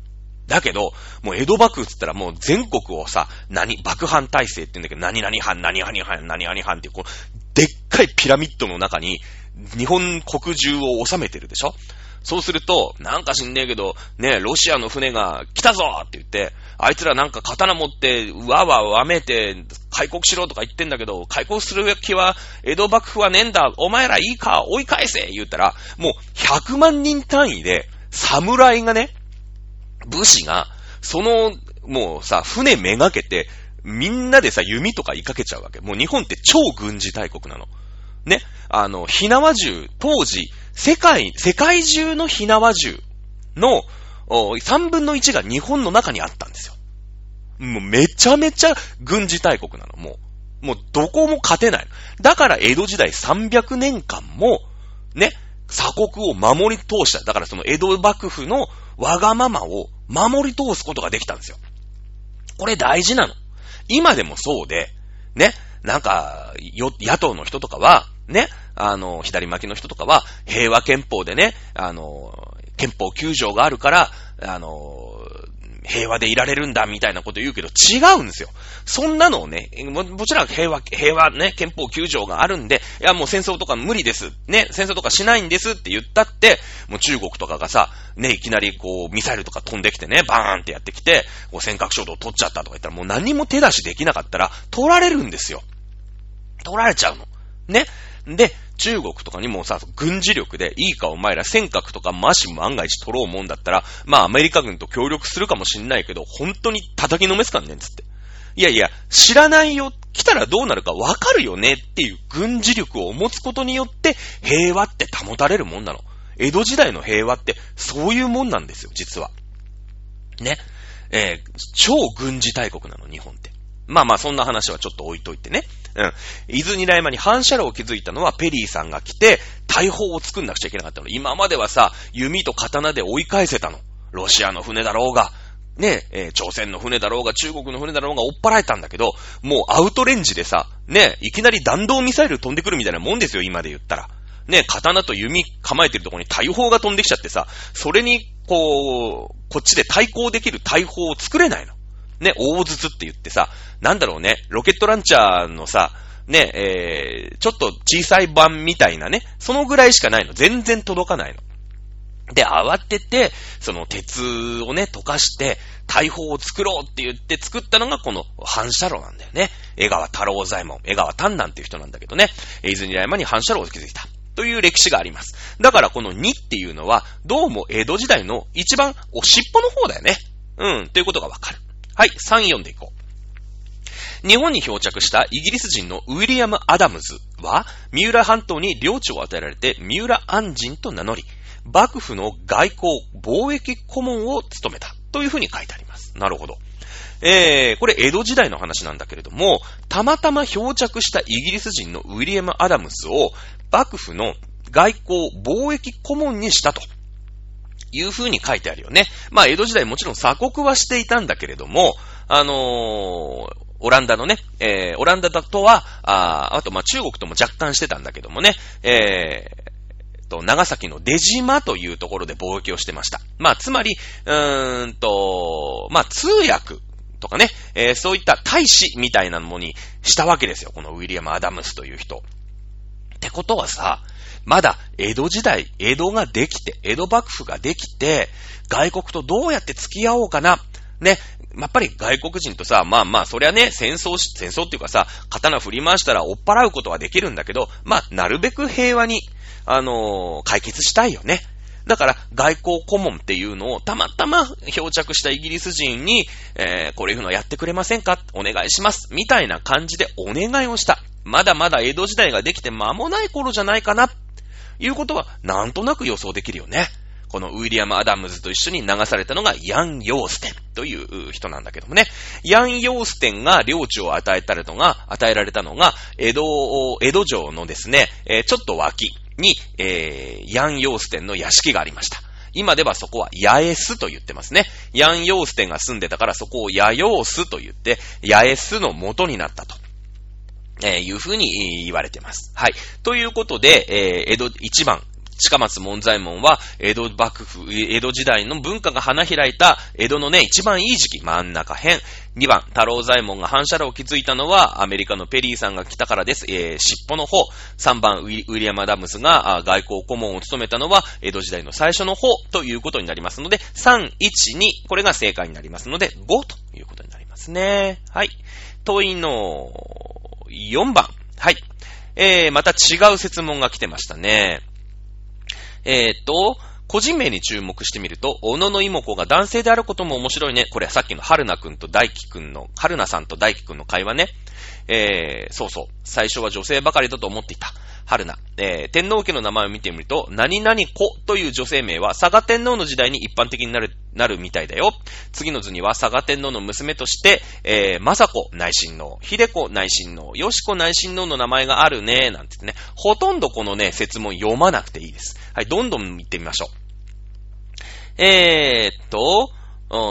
[SPEAKER 1] だけど、もう江戸幕府って言ったらもう全国をさ、何、幕藩体制って言うんだけど、何々藩、何々藩、何々藩っていう、こう、でっかいピラミッドの中に、日本国中を収めてるでしょ？そうすると、なんか知んねえけど、ね、ロシアの船が来たぞって言って、あいつらなんか刀持って、わわわめて、開国しろとか言ってんだけど、開国する気は、江戸幕府はねえんだ、お前らいいか、追い返せ言ったら、もう100万人単位で、侍がね、武士が、その、もうさ、船めがけて、みんなでさ、弓とか追いかけちゃうわけ。もう日本って超軍事大国なの。ね。あの、ひなわ銃、当時、世界、世界中のひなわ銃の3分の1が日本の中にあったんですよ。もうめちゃめちゃ軍事大国なの、もう。もうどこも勝てない。だから江戸時代300年間も、ね、鎖国を守り通した。だからその江戸幕府のわがままを守り通すことができたんですよ。これ大事なの。今でもそうで、ね、なんか、野党の人とかは、ね、あの、左巻きの人とかは、平和憲法でね、あの、憲法9条があるから、あの、平和でいられるんだみたいなこと言うけど違うんですよ。そんなのをね、ももちろん平和、平和ね、憲法9条があるんで、いやもう戦争とか無理です。ね、戦争とかしないんですって言ったって、もう中国とかがさ、ね、いきなりこう、ミサイルとか飛んできてね、バーンってやってきて、こう尖閣衝動取っちゃったとか言ったらもう何も手出しできなかったら、取られるんですよ。取られちゃうの。ね。で、中国とかにもさ、軍事力でいいかお前ら尖閣とかマシ万が一取ろうもんだったら、まあアメリカ軍と協力するかもしんないけど、本当に叩きのめすかんねんつって。いやいや、知らないよ、来たらどうなるかわかるよねっていう軍事力を持つことによって平和って保たれるもんなの。江戸時代の平和ってそういうもんなんですよ、実は。ね。えー、超軍事大国なの、日本って。まあまあ、そんな話はちょっと置いといてね。うん。伊豆二山に反射炉を築いたのはペリーさんが来て、大砲を作んなくちゃいけなかったの。今まではさ、弓と刀で追い返せたの。ロシアの船だろうが、ね、えー、朝鮮の船だろうが、中国の船だろうが追っ払えたんだけど、もうアウトレンジでさ、ね、いきなり弾道ミサイル飛んでくるみたいなもんですよ、今で言ったら。ね、刀と弓構えてるとこに大砲が飛んできちゃってさ、それに、こう、こっちで対抗できる大砲を作れないの。ね、大筒って言ってさ、なんだろうね、ロケットランチャーのさ、ね、えー、ちょっと小さい版みたいなね、そのぐらいしかないの。全然届かないの。で、慌てて、その鉄をね、溶かして、大砲を作ろうって言って作ったのがこの反射炉なんだよね。江川太郎左衛門、江川丹南っていう人なんだけどね、伊豆に山に反射炉を築いた。という歴史があります。だからこの2っていうのは、どうも江戸時代の一番おしっぽの方だよね。うん、ということがわかる。はい、3、4でいこう。日本に漂着したイギリス人のウィリアム・アダムズは、三浦半島に領地を与えられて、三浦安人と名乗り、幕府の外交、貿易顧問を務めた。というふうに書いてあります。なるほど。えー、これ江戸時代の話なんだけれども、たまたま漂着したイギリス人のウィリアム・アダムスを幕府の外交貿易顧問にしたという風に書いてあるよね。まあ、江戸時代もちろん鎖国はしていたんだけれども、あのー、オランダのね、えー、オランダだとは、ああと、まあ、中国とも若干してたんだけどもね、えー、と、長崎の出島というところで貿易をしてました。まあ、つまり、うーんと、まあ、通訳とかね、えー、そういった大使みたいなものにしたわけですよ。このウィリアム・アダムスという人。ってことはさ、まだ江戸時代、江戸ができて、江戸幕府ができて、外国とどうやって付き合おうかな。ね。やっぱり外国人とさ、まあまあ、そりゃね、戦争し、戦争っていうかさ、刀振り回したら追っ払うことはできるんだけど、まあ、なるべく平和に、あのー、解決したいよね。だから、外交顧問っていうのをたまたま漂着したイギリス人に、えー、こういうのやってくれませんか？お願いします。みたいな感じでお願いをした。まだまだ江戸時代ができて間もない頃じゃないかな。いうことは、なんとなく予想できるよね。このウィリアム・アダムズと一緒に流されたのがヤン・ヨーステンという人なんだけどもね。ヤン・ヨーステンが領地を与えたのが、与えられたのが、江戸、江戸城のですね、ちょっと脇に、えー、ヤン・ヨーステンの屋敷がありました。今ではそこはヤエスと言ってますね。ヤン・ヨーステンが住んでたからそこをヤヨースと言って、ヤエスの元になったと。えー、いうふうに言われてます。はい。ということで、えー、江戸一番、近松門左衛門は、江戸幕府、江戸時代の文化が花開いた、江戸のね、一番いい時期、真ん中辺。2番、太郎左衛門が反射炉を築いたのは、アメリカのペリーさんが来たからです。えー、尻尾の方。3番、ウィリアム・ダムスが外交顧問を務めたのは、江戸時代の最初の方ということになりますので、3、1、2、これが正解になりますので、5ということになりますね。はい。問いの4番。はい。えー、また違う説問が来てましたね。えー、っと、個人名に注目してみると、小野の妹子が男性であることも面白いね。これはさっきの春菜くんと大輝くんの、春菜さんと大輝くんの会話ね。えー、そうそう。最初は女性ばかりだと思っていた。春菜。えー、天皇家の名前を見てみると、何々子という女性名は佐賀天皇の時代に一般的になる、なるみたいだよ。次の図には佐賀天皇の娘として、えー、雅子内親王、秀子内親王、よし子内親王の名前があるね、なんて言ってね。ほとんどこのね、説問読まなくていいです。はい、どんどん見てみましょう。えー、っと、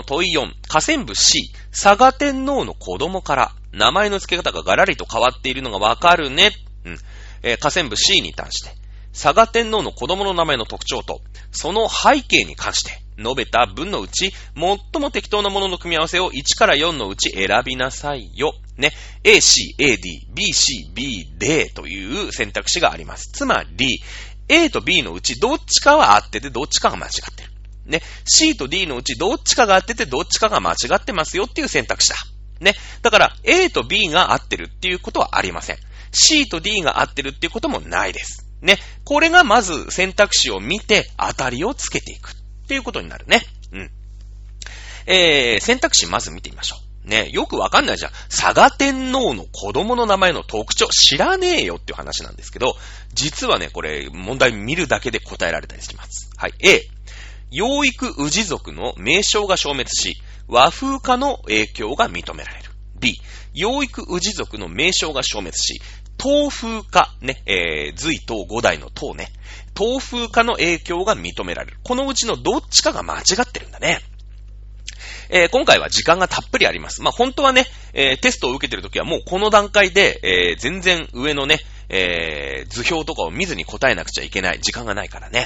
[SPEAKER 1] 問い4、河川部 C、佐賀天皇の子供から、名前の付け方がガラリと変わっているのがわかるね。うん。えー、河川部 C に関して、佐賀天皇の子供の名前の特徴と、その背景に関して、述べた文のうち、最も適当なものの組み合わせを1から4のうち選びなさいよ。ね。A, C, A, D, B, C, B, D という選択肢があります。つまり、A と B のうちどっちかは合っててどっちかが間違ってる。ね。C と D のうちどっちかが合っててどっちかが間違ってますよっていう選択肢だ。ね。だから A と B が合ってるっていうことはありません。C と D が合ってるっていうこともないです。ね。これがまず選択肢を見て当たりをつけていくっていうことになるね。うん。えー、選択肢まず見てみましょう。ね、よくわかんないじゃん。佐賀天皇の子供の名前の特徴知らねえよっていう話なんですけど、実はね、これ問題見るだけで答えられたりします。はい。A、養育氏族の名称が消滅し、和風化の影響が認められる。B、養育氏族の名称が消滅し、東風化、ね、えー、隋東五代の東ね、東風化の影響が認められる。このうちのどっちかが間違ってるんだね。えー、今回は時間がたっぷりあります。まあ、本当はね、えー、テストを受けてるときはもうこの段階で、えー、全然上のね、えー、図表とかを見ずに答えなくちゃいけない。時間がないからね。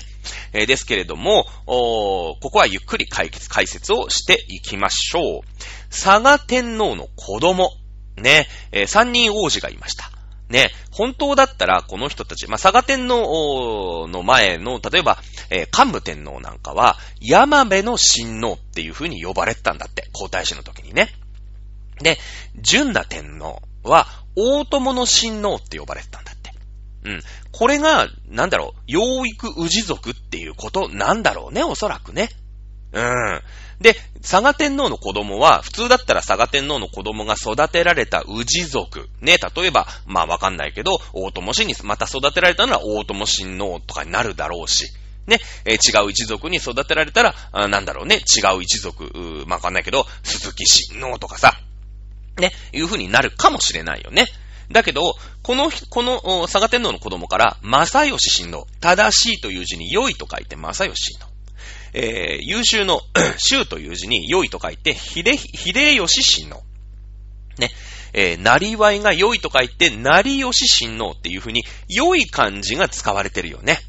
[SPEAKER 1] えー、ですけれども、ここはゆっくり解決、解説をしていきましょう。佐賀天皇の子供。ね、えー、三人王子がいました。ね、本当だったらこの人たち、まあ、佐賀天皇の前の、例えば、えー、桓武天皇なんかは、山部の親王っていう風に呼ばれてたんだって、皇太子の時にね。で、純那天皇は、大友の親王って呼ばれてたん。うん。これが、なんだろう、養育氏族っていうことなんだろうね、おそらくね。うん。で、佐賀天皇の子供は、普通だったら佐賀天皇の子供が育てられた氏族。ね、例えば、まあわかんないけど、大友氏にまた育てられたのは大友親王とかになるだろうし。ね、えー、違う一族に育てられたら、あなんだろうね、違う一族、うまあわかんないけど、鈴木親王とかさ、ね、いう風になるかもしれないよね。だけど、この、この、佐賀天皇の子供から、正義親王、正しいという字に良いと書いて正義親王。えー、優秀の、衆という字に良いと書いて、ひで、ひでよし親王。ね。えー、なりわいが良いと書いて、なりよし親王っていう風に、良い漢字が使われてるよね。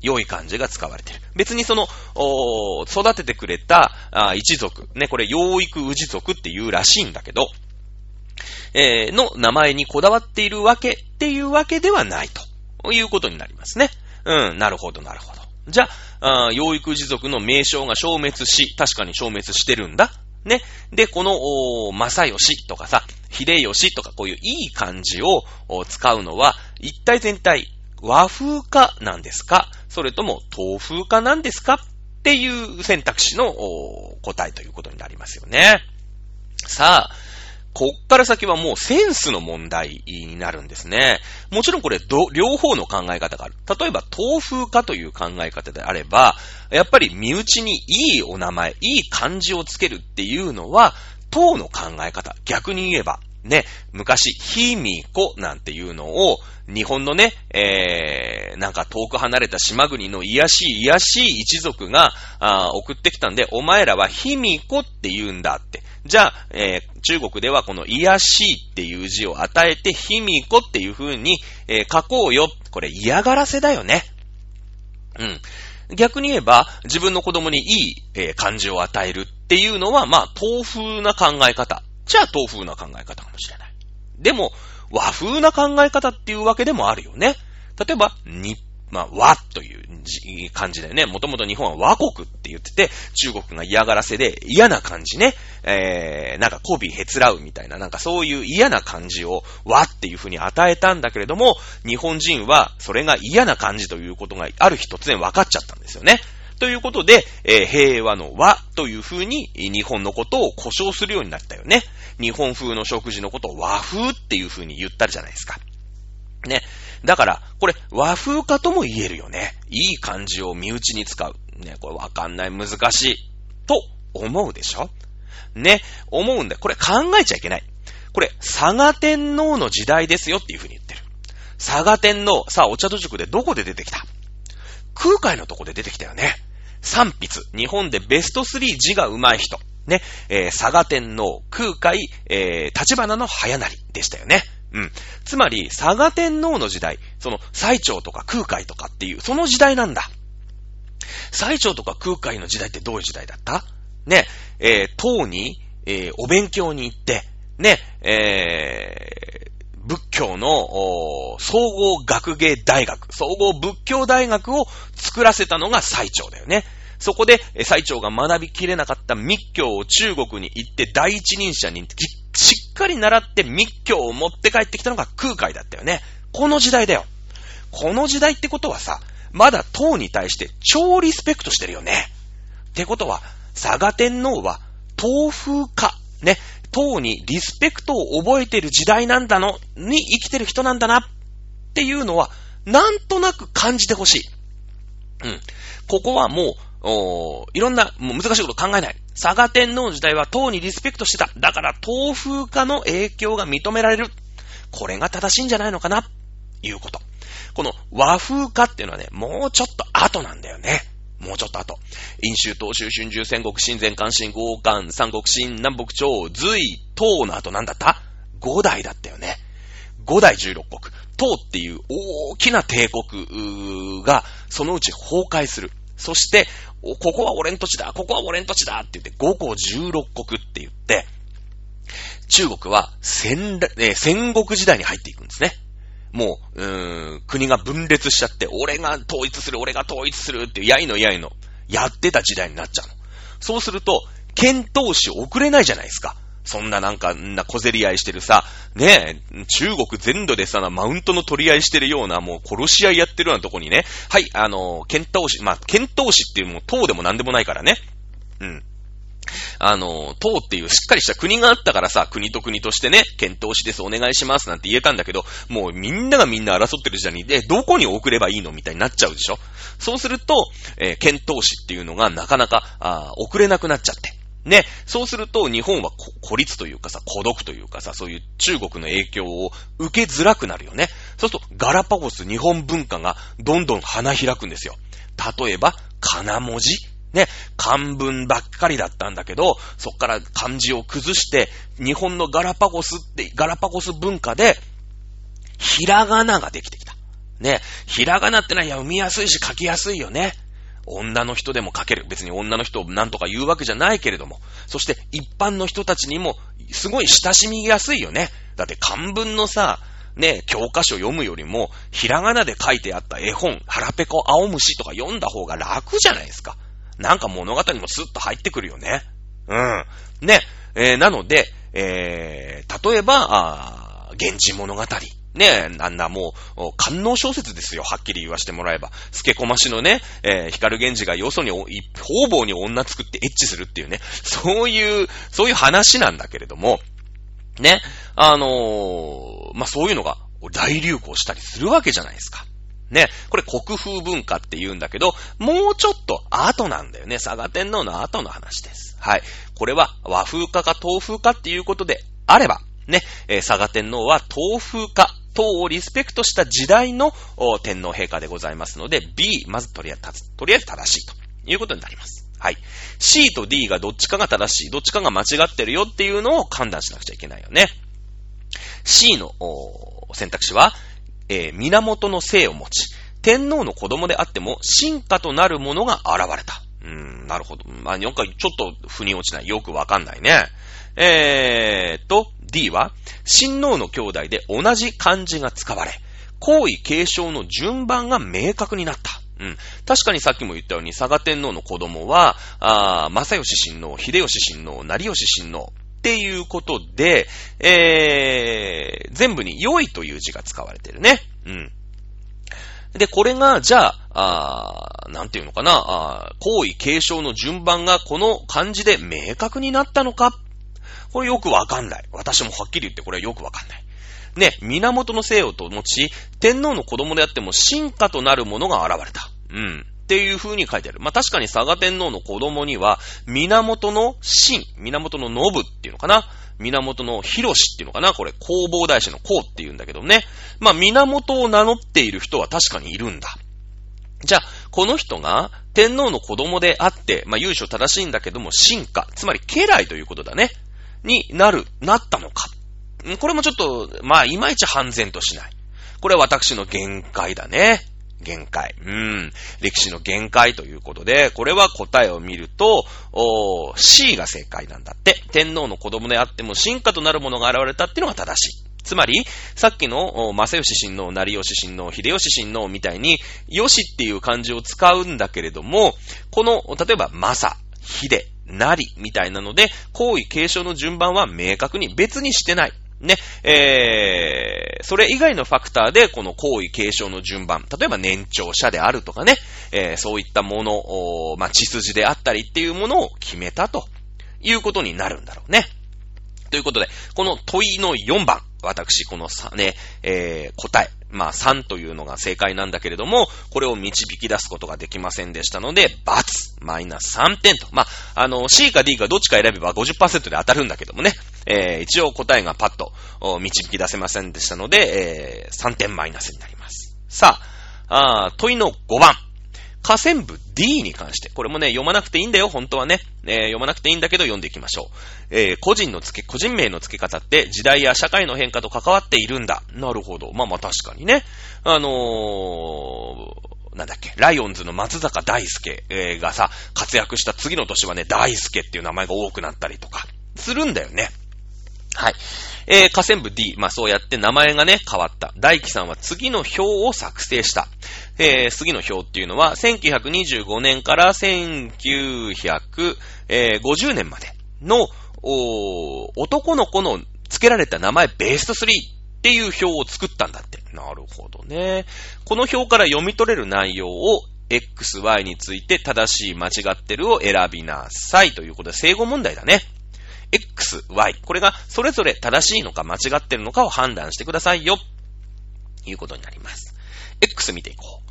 [SPEAKER 1] 良い漢字が使われてる。別にその、お育ててくれたあ一族、ね、これ養育氏族っていうらしいんだけど、えー、の名前にこだわっているわけっていうわけではないということになりますね。うん、なるほど、なるほど。じゃあ、あ養育氏族の名称が消滅し、確かに消滅してるんだ。ね。で、この、お正義とかさ、秀吉とかこういういい漢字を使うのは、一体全体、和風化なんですか？それとも東風化なんですか？っていう選択肢の答えということになりますよね。さあ、こっから先はもうセンスの問題になるんですね。もちろんこれ、両方の考え方がある。例えば、東風化という考え方であれば、やっぱり身内にいいお名前、いい漢字をつけるっていうのは、党の考え方。逆に言えば、ね、昔、ひみこなんていうのを、日本のね、えー、なんか遠く離れた島国の癒しい癒しい一族が、あ送ってきたんで、お前らはひみこって言うんだって。じゃあ、えー、中国ではこの癒しいっていう字を与えて、ひみこっていう風に、えー、書こうよ。これ嫌がらせだよね。うん。逆に言えば、自分の子供にいい、えー、漢字を与えるっていうのは、まあ、東風な考え方。じゃあ、東風な考え方かもしれない。でも、和風な考え方っていうわけでもあるよね。例えば、日まあ、和という感じだよね。もともと日本は和国って言ってて、中国が嫌がらせで嫌な感じね。えー、なんか媚びへつらうみたいな、なんかそういう嫌な感じを和っていう風に与えたんだけれども、日本人はそれが嫌な感じということがある日突然分かっちゃったんですよね。ということで、えー、平和の和という風に日本のことを故障するようになったよね。日本風の食事のことを和風っていう風に言ったじゃないですか。ね。だから、これ和風化とも言えるよね。いい漢字を身内に使う。ね、これわかんない、難しい。と思うでしょ？ね、思うんだよ。これ考えちゃいけない。これ、佐賀天皇の時代ですよっていう風に言ってる。佐賀天皇、さあ、お茶と塾でどこで出てきた？空海のとこで出てきたよね。三筆。日本でベスト3字が上手い人。ね、えー、佐賀天皇、空海、えー、立花の早なりでしたよね。うん。つまり、佐賀天皇の時代、その、最長とか空海とかっていう、その時代なんだ。最長とか空海の時代ってどういう時代だった？ね、えー、唐に、えー、お勉強に行って、ね、えー、仏教の総合学芸大学、総合仏教大学を作らせたのが最長だよね。そこで、最長が学びきれなかった密教を中国に行って第一人者にしっかり習って密教を持って帰ってきたのが空海だったよね。この時代だよ。この時代ってことはさ、まだ唐に対して超リスペクトしてるよね。ってことは、佐賀天皇は東風化、ね、唐にリスペクトを覚えてる時代なんだの、に生きてる人なんだなっていうのは、なんとなく感じてほしい。うん。ここはもう、おいろんな、もう難しいこと考えない。佐賀天皇時代は唐にリスペクトしてた。だから東風化の影響が認められる。これが正しいんじゃないのかないうこと。この和風化っていうのはね、もうちょっと後なんだよね。もうちょっと後。飲州、東州、春秋、戦国、新前、関心、豪漢、三国、新、南北朝、隋、唐の後なんだった五代だったよね。五代十六国。唐っていう大きな帝国が、そのうち崩壊する。そして、ここは俺ん土地だ、ここは俺ん土地だって言って、5個16国って言って、中国は戦、えー、戦国時代に入っていくんですね。もう、うーん、国が分裂しちゃって、俺が統一する、俺が統一するって、やいのやいの、やってた時代になっちゃうの。そうすると、検討士遅れないじゃないですか。そんななんか、んな小競り合いしてるさ、ねえ、中国全土でさ、マウントの取り合いしてるような、もう殺し合いやってるようなとこにね、はい、あの、検討士、まあ、検討士っていうもう党でも何でもないからね。うん。あの、党っていうしっかりした国があったからさ、国と国としてね、検討しです、お願いしますなんて言えたんだけど、もうみんながみんな争ってる時代に、で、どこに送ればいいの？みたいになっちゃうでしょそうすると、えー、検討士っていうのがなかなか、あ送れなくなっちゃって。ね、そうすると日本は孤立というかさ、孤独というかさ、そういう中国の影響を受けづらくなるよね。そうするとガラパゴス日本文化がどんどん花開くんですよ。例えば、金文字ね、漢文ばっかりだったんだけど、そっから漢字を崩して、日本のガラパゴスって、ガラパゴス文化で、ひらがなができてきた。ね、ひらがなってのは読みやすいし書きやすいよね。女の人でも書ける。別に女の人を何とか言うわけじゃないけれども。そして一般の人たちにもすごい親しみやすいよね。だって漢文のさ、ね、教科書読むよりも、ひらがなで書いてあった絵本、腹ペコ青虫とか読んだ方が楽じゃないですか。なんか物語もスッと入ってくるよね。うん。ね、えー、なので、えー、例えば、あ源氏物語。ねえ、あんなもう、官能小説ですよ、はっきり言わせてもらえば。スケコマシのね、えー、光源氏がよそに、方々に女作ってエッチするっていうね、そういう、そういう話なんだけれども、ね。あのー、まあ、そういうのが大流行したりするわけじゃないですか。ね。これ国風文化って言うんだけど、もうちょっと後なんだよね。佐賀天皇の後の話です。はい。これは和風化か東風化っていうことであれば、ね、えー、佐賀天皇は東風化等をリスペクトした時代の天皇陛下でございますので、B、まずとりあえず、とりあえず正しいということになります。はい。C と D がどっちかが正しい、どっちかが間違ってるよっていうのを判断しなくちゃいけないよね。C の選択肢は、えー、源の性を持ち、天皇の子供であっても進化となるものが現れた。うーん、なるほど。まあ、なんかちょっと腑に落ちない。よくわかんないね。えーと、D は、親王の兄弟で同じ漢字が使われ、皇位継承の順番が明確になった。うん。確かにさっきも言ったように、佐賀天皇の子供は、あ正義親王、秀吉親王、成吉親王っていうことで、えー、全部に良いという字が使われてるね。うん。で、これが、じゃあ、あなんていうのかな、あ皇位継承の順番がこの漢字で明確になったのかこれよくわかんない。私もはっきり言ってこれはよくわかんない。ね、源の姓をと持ち、天皇の子供であっても進化となるものが現れた。うん。っていう風に書いてある。まあ、確かに佐賀天皇の子供には、源の神、源の信っていうのかな？源の広しっていうのかな？これ、弘法大師の公っていうんだけどね。まあ、源を名乗っている人は確かにいるんだ。じゃあ、この人が天皇の子供であって、まあ、優勝正しいんだけども、進化、つまり家来ということだね。になる、なったのか。これもちょっと、まあ、いまいち半然としない。これは私の限界だね。限界。うん。歴史の限界ということで、これは答えを見ると、お C が正解なんだって。天皇の子供であっても進化となるものが現れたっていうのが正しい。つまり、さっきの、正義親王、成吉親王、秀吉親王みたいに、吉っていう漢字を使うんだけれども、この、例えば、正、秀、なり、みたいなので、皇位継承の順番は明確に別にしてない。ね、えー、それ以外のファクターで、この皇位継承の順番、例えば年長者であるとかね、えー、そういったもの、まあ、血筋であったりっていうものを決めたということになるんだろうね。ということで、この問いの4番、私、このさ、ね、えー、答え、まあ3というのが正解なんだけれども、これを導き出すことができませんでしたので、×、マイナス3点と。まあ、あの、C か D かどっちか選べば50%で当たるんだけどもね、えー、一応答えがパッと導き出せませんでしたので、えー、3点マイナスになります。さあ、あ問いの5番。河川部 D に関して、これもね、読まなくていいんだよ、本当はね。えー、読まなくていいんだけど読んでいきましょう。えー、個人の付け、個人名の付け方って時代や社会の変化と関わっているんだ。なるほど。まあまあ確かにね。あのー、なんだっけ、ライオンズの松坂大輔、がさ、活躍した次の年はね、大輔っていう名前が多くなったりとか、するんだよね。はい。えー、河川部 D。まあ、そうやって名前がね、変わった。大輝さんは次の表を作成した。えー、次の表っていうのは、1925年から1950年までの、お男の子の付けられた名前ベースト3っていう表を作ったんだって。なるほどね。この表から読み取れる内容を X、Y について正しい間違ってるを選びなさいということで、正誤問題だね。X、Y。これがそれぞれ正しいのか間違ってるのかを判断してくださいよ。いうことになります。X 見ていこう。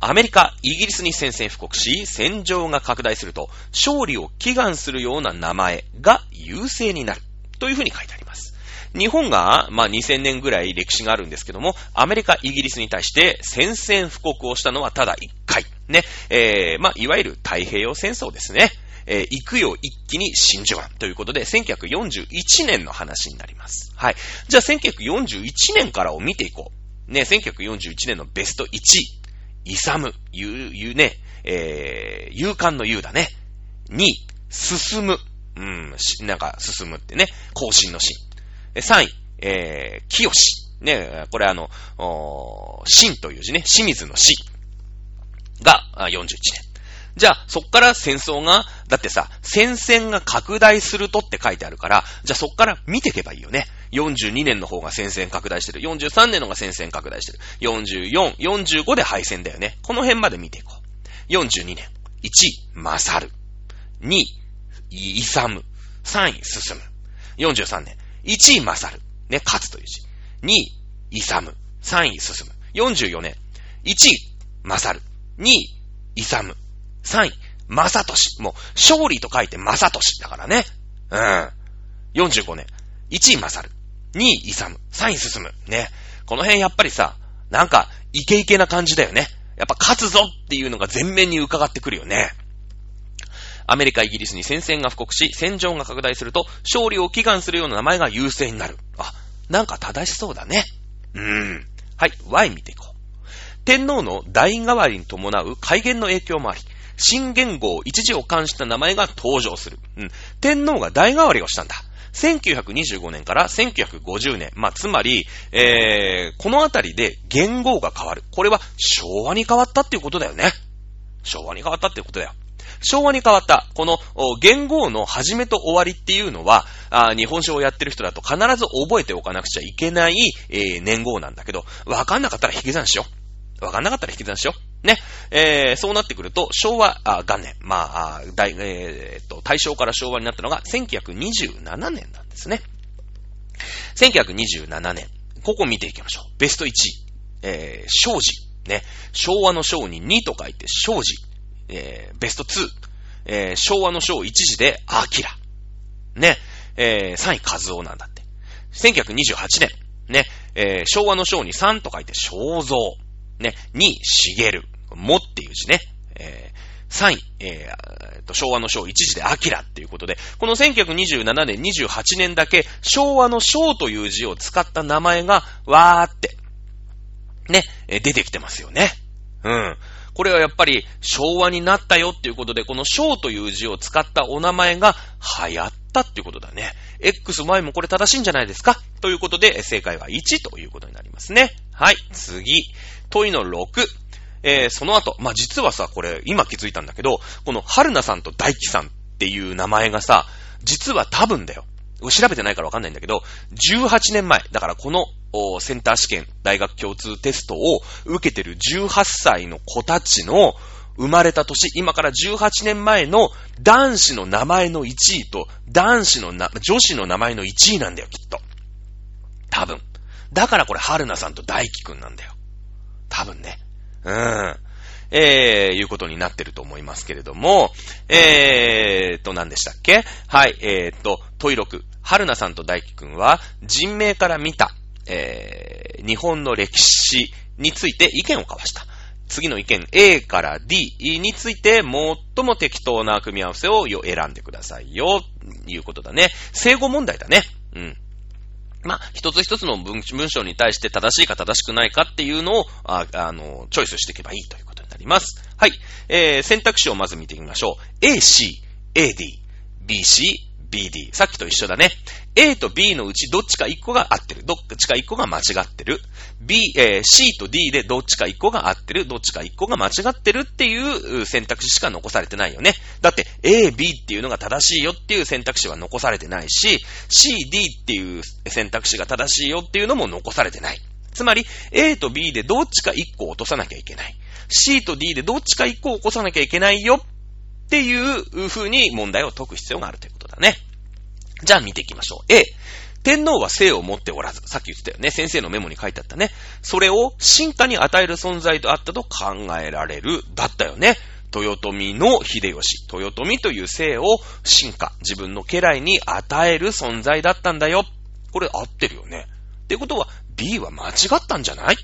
[SPEAKER 1] アメリカ、イギリスに宣戦布告し、戦場が拡大すると、勝利を祈願するような名前が優勢になる。というふうに書いてあります。日本が、まあ、2000年ぐらい歴史があるんですけども、アメリカ、イギリスに対して宣戦布告をしたのはただ1回。ね。えー、まあ、いわゆる太平洋戦争ですね。えー、行くよ一気に真珠湾ということで、1941年の話になります。はい。じゃあ1941年からを見ていこう。ね、1941年のベスト1位。イサム、ゆ、ゆね、えー、勇敢の勇だね。2位、進む。うん、しなんか、進むってね、更新のシーン。3位、えー、清し。ね、これあの、新という字ね、清水の死が41年。じゃあ、そっから戦争が、だってさ、戦線が拡大するとって書いてあるから、じゃあそっから見ていけばいいよね。42年の方が戦線拡大してる。43年の方が戦線拡大してる。44、45で敗戦だよね。この辺まで見ていこう。42年。1位、勝る。2位、勇む。3位、進む。43年。1位勝る。ね、勝つという字。2位、勇。3位、進む。44年。1位、勝る。2位、勇。3位、正俊。もう、勝利と書いて正俊だからね。うん。45年。1位勝る。2位勇。3位進む。ね。この辺やっぱりさ、なんか、イケイケな感じだよね。やっぱ勝つぞっていうのが全面に伺ってくるよね。アメリカ、イギリスに戦線が布告し、戦場が拡大すると、勝利を祈願するような名前が優勢になる。あ、なんか正しそうだね。うーん。はい、Y 見ていこう。天皇の代替わりに伴う改元の影響もあり、新元号一時を冠した名前が登場する。うん。天皇が代替わりをしたんだ。1925年から1950年。まあ、つまり、えー、このあたりで元号が変わる。これは昭和に変わったっていうことだよね。昭和に変わったっていうことだよ。昭和に変わった、この元号の始めと終わりっていうのは、あ日本史をやってる人だと必ず覚えておかなくちゃいけない、えー、年号なんだけど、わかんなかったら引き算しよう。わかんなかったら引き算しよう。ね。えー、そうなってくると、昭和あ元年、まあ、大、えー、と、大正から昭和になったのが1927年なんですね。1927年。ここ見ていきましょう。ベスト1位。えー、正治。ね。昭和の昭に2と書いて正治。えー、ベスト2。えー、昭和の昭1時で、アキラ。ね。えー、3位和夫なんだって。1928年。ね。えー、昭和の昭に3と書いて正蔵。ね。2位、茂。もっていう字ね。えー、3位、えー、と、昭和の昭1時でアキラっていうことで、この1927年、28年だけ、昭和の昭という字を使った名前が、わーって、ね、出てきてますよね。うん。これはやっぱり昭和になったよっていうことで、この昭という字を使ったお名前が流行ったっていうことだね。X、Y もこれ正しいんじゃないですか？ということで、正解は1ということになりますね。はい、次。問いの6。えー、その後、まあ、実はさ、これ、今気づいたんだけど、この春菜さんと大輝さんっていう名前がさ、実は多分だよ。調べてないからわかんないんだけど、18年前、だからこのセンター試験、大学共通テストを受けてる18歳の子たちの生まれた年、今から18年前の男子の名前の1位と男子のな、女子の名前の1位なんだよ、きっと。多分。だからこれ、春菜さんと大輝くんなんだよ。多分ね。うん。えー、いうことになってると思いますけれども、えーと、何でしたっけ？はい、えーと、問い録。春菜さんと大輝くんは、人名から見た、えー、日本の歴史について意見を交わした。次の意見 A から D について最も適当な組み合わせを選んでくださいよ、いうことだね。正語問題だね。うん。まあ、一つ一つの文章に対して正しいか正しくないかっていうのを、ああの、チョイスしていけばいいということになります。はい。えー、選択肢をまず見てみましょう。A, C, A, D, B, C, BD。さっきと一緒だね。A と B のうちどっちか1個が合ってる。どっちか1個が間違ってる。B、えー、C と D でどっちか1個が合ってる。どっちか1個が間違ってるっていう選択肢しか残されてないよね。だって A、B っていうのが正しいよっていう選択肢は残されてないし、C、D っていう選択肢が正しいよっていうのも残されてない。つまり A と B でどっちか1個落とさなきゃいけない。C と D でどっちか1個起こさなきゃいけないよっていう風に問題を解く必要があるということだね。じゃあ見ていきましょう。A。天皇は性を持っておらず、さっき言ってたよね。先生のメモに書いてあったね。それを進化に与える存在とあったと考えられる。だったよね。豊臣の秀吉。豊臣という性を進化、自分の家来に与える存在だったんだよ。これ合ってるよね。ってことは B は間違ったんじゃない？っ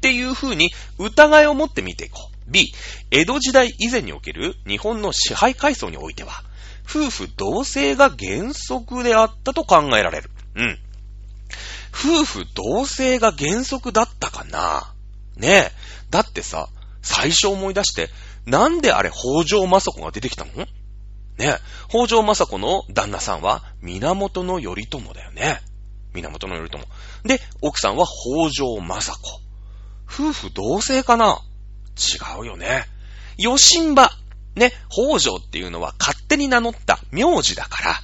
[SPEAKER 1] ていう風に疑いを持って見ていこう。B、江戸時代以前における日本の支配階層においては、夫婦同姓が原則であったと考えられる。うん。夫婦同姓が原則だったかな？ねえ。だってさ、最初思い出して、なんであれ北条政子が出てきたの？ねえ。北条政子の旦那さんは源頼朝だよね。源頼朝。で、奥さんは北条政子。夫婦同姓かな？違うよね。吉んば。ね、北条っていうのは勝手に名乗った名字だから、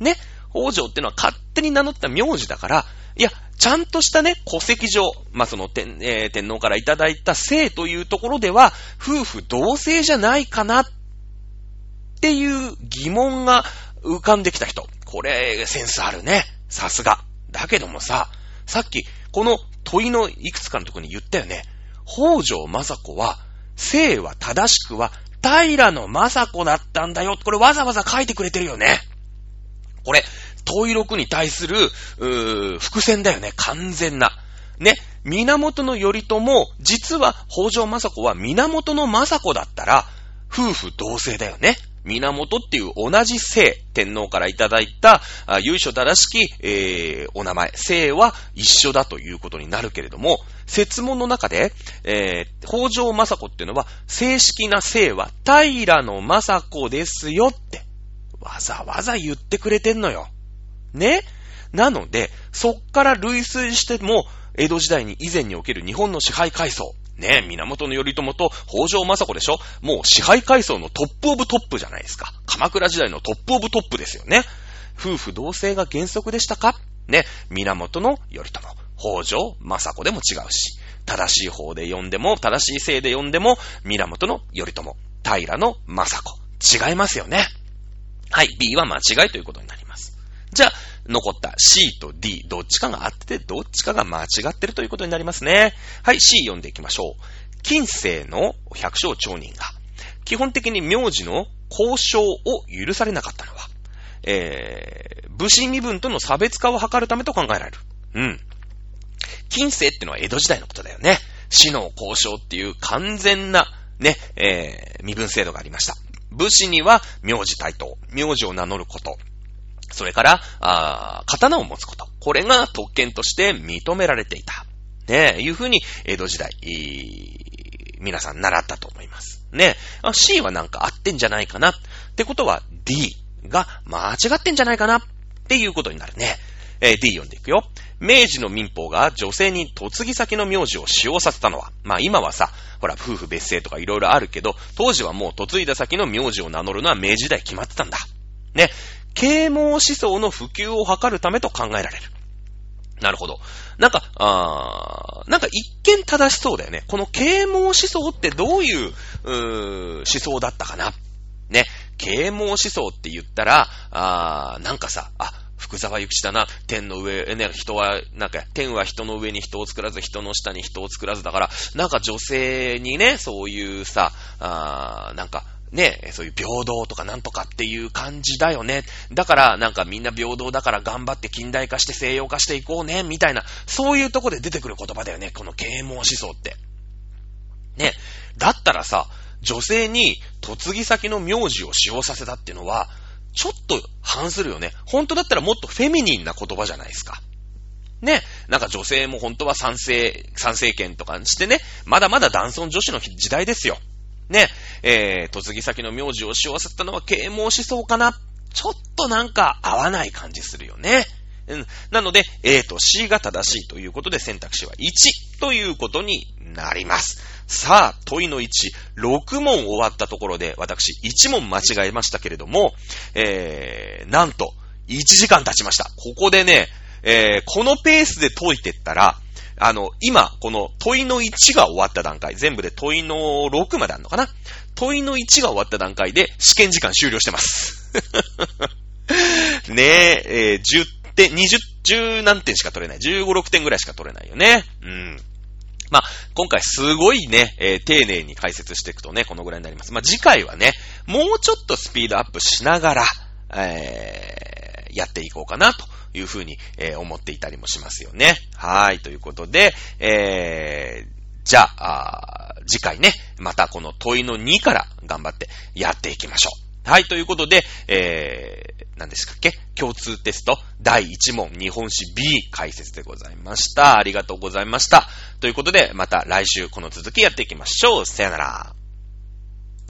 [SPEAKER 1] ね、北条っていうのは勝手に名乗った名字だから、いや、ちゃんとしたね、戸籍上、まあ、その天、えー、天皇からいただいた姓というところでは、夫婦同姓じゃないかなっていう疑問が浮かんできた人。これ、センスあるね。さすが。だけどもさ、さっき、この問いのいくつかのとこに言ったよね。北条政子は、姓は正しくは、平野政子だったんだよ。これわざわざ書いてくれてるよね。これ、問い録に対する、うー、伏線だよね。完全な。ね。源頼朝、実は北条政子は源の政子だったら、夫婦同姓だよね。源っていう同じ姓、天皇からいただいた、由緒正しき、えー、お名前、姓は一緒だということになるけれども、設問の中で、えー、北条政子っていうのは、正式な姓は平の政子ですよって、わざわざ言ってくれてんのよ。ね？なので、そっから類推しても、江戸時代に以前における日本の支配階層、ねえ、源頼朝と北条政子でしょ？もう支配階層のトップオブトップじゃないですか。鎌倉時代のトップオブトップですよね。夫婦同姓が原則でしたか？ね、源頼朝、北条政子でも違うし、正しい方で読んでも、正しい姓で読んでも、源の頼朝、平の政子。違いますよね。はい、B は間違いということになります。じゃあ、残った C と D、どっちかが合ってて、どっちかが間違ってるということになりますね。はい、C 読んでいきましょう。近世の百姓町人が、基本的に名字の交渉を許されなかったのは、えー、武士身分との差別化を図るためと考えられる。うん。近世ってのは江戸時代のことだよね。死の交渉っていう完全な、ね、えー、身分制度がありました。武士には名字対等、名字を名乗ること。それから、あ刀を持つこと。これが特権として認められていた。ねえいうふうに、江戸時代、皆さん習ったと思います。ねえ C はなんか合ってんじゃないかな。ってことは D が間違ってんじゃないかな。っていうことになるね。えー、D 読んでいくよ。明治の民法が女性に嫁ぎ先の名字を使用させたのは、まあ今はさ、ほら、夫婦別姓とかいろいろあるけど、当時はもう嫁いだ先の名字を名乗るのは明治時代決まってたんだ。ね。啓蒙思想の普及を図るためと考えられる。なるほど。なんか、あーなんか一見正しそうだよね。この啓蒙思想ってどういう、うー思想だったかな。ね。啓蒙思想って言ったら、あーなんかさ、あ、福沢諭吉だな。天の上、ね、人は、なんか、天は人の上に人を作らず、人の下に人を作らずだから、なんか女性にね、そういうさ、あーなんか、ね、そういう平等とかなんとかっていう感じだよね。だからなんかみんな平等だから頑張って近代化して西洋化していこうね、みたいな、そういうとこで出てくる言葉だよね、この啓蒙思想って。ね、だったらさ、女性に嫁ぎ先の名字を使用させたっていうのは、ちょっと反するよね。本当だったらもっとフェミニンな言葉じゃないですか。ね。なんか女性も本当は賛成、賛成権とかしてね、まだまだ男尊女子の時代ですよ。ね、えー、嫁ぎ先の名字を使用させたのは啓蒙思想かなちょっとなんか合わない感じするよね。うん。なので、A と C が正しいということで選択肢は1ということになります。さあ、問いの1、6問終わったところで、私、1問間違えましたけれども、えー、なんと、1時間経ちました。ここでね、えー、このペースで解いてったら、あの、今、この問いの1が終わった段階、全部で問いの6まであるのかな？問いの1が終わった段階で試験時間終了してます。ねえ、えー、10点、20、10何点しか取れない。15、6点ぐらいしか取れないよね。うん。まあ、今回すごいね、えー、丁寧に解説していくとね、このぐらいになります。まあ、次回はね、もうちょっとスピードアップしながら、えー、やっていこうかなとというふうに、えー、思っていたりもしますよね。はい、ということで、えー、じゃあ、あ次回ね、またこの問いの2から頑張ってやっていきましょう。はい、ということで、えー、何ですかっけ？共通テスト第1問日本史 B 解説でございました。ありがとうございました。ということで、また来週この続きやっていきましょう。さよなら。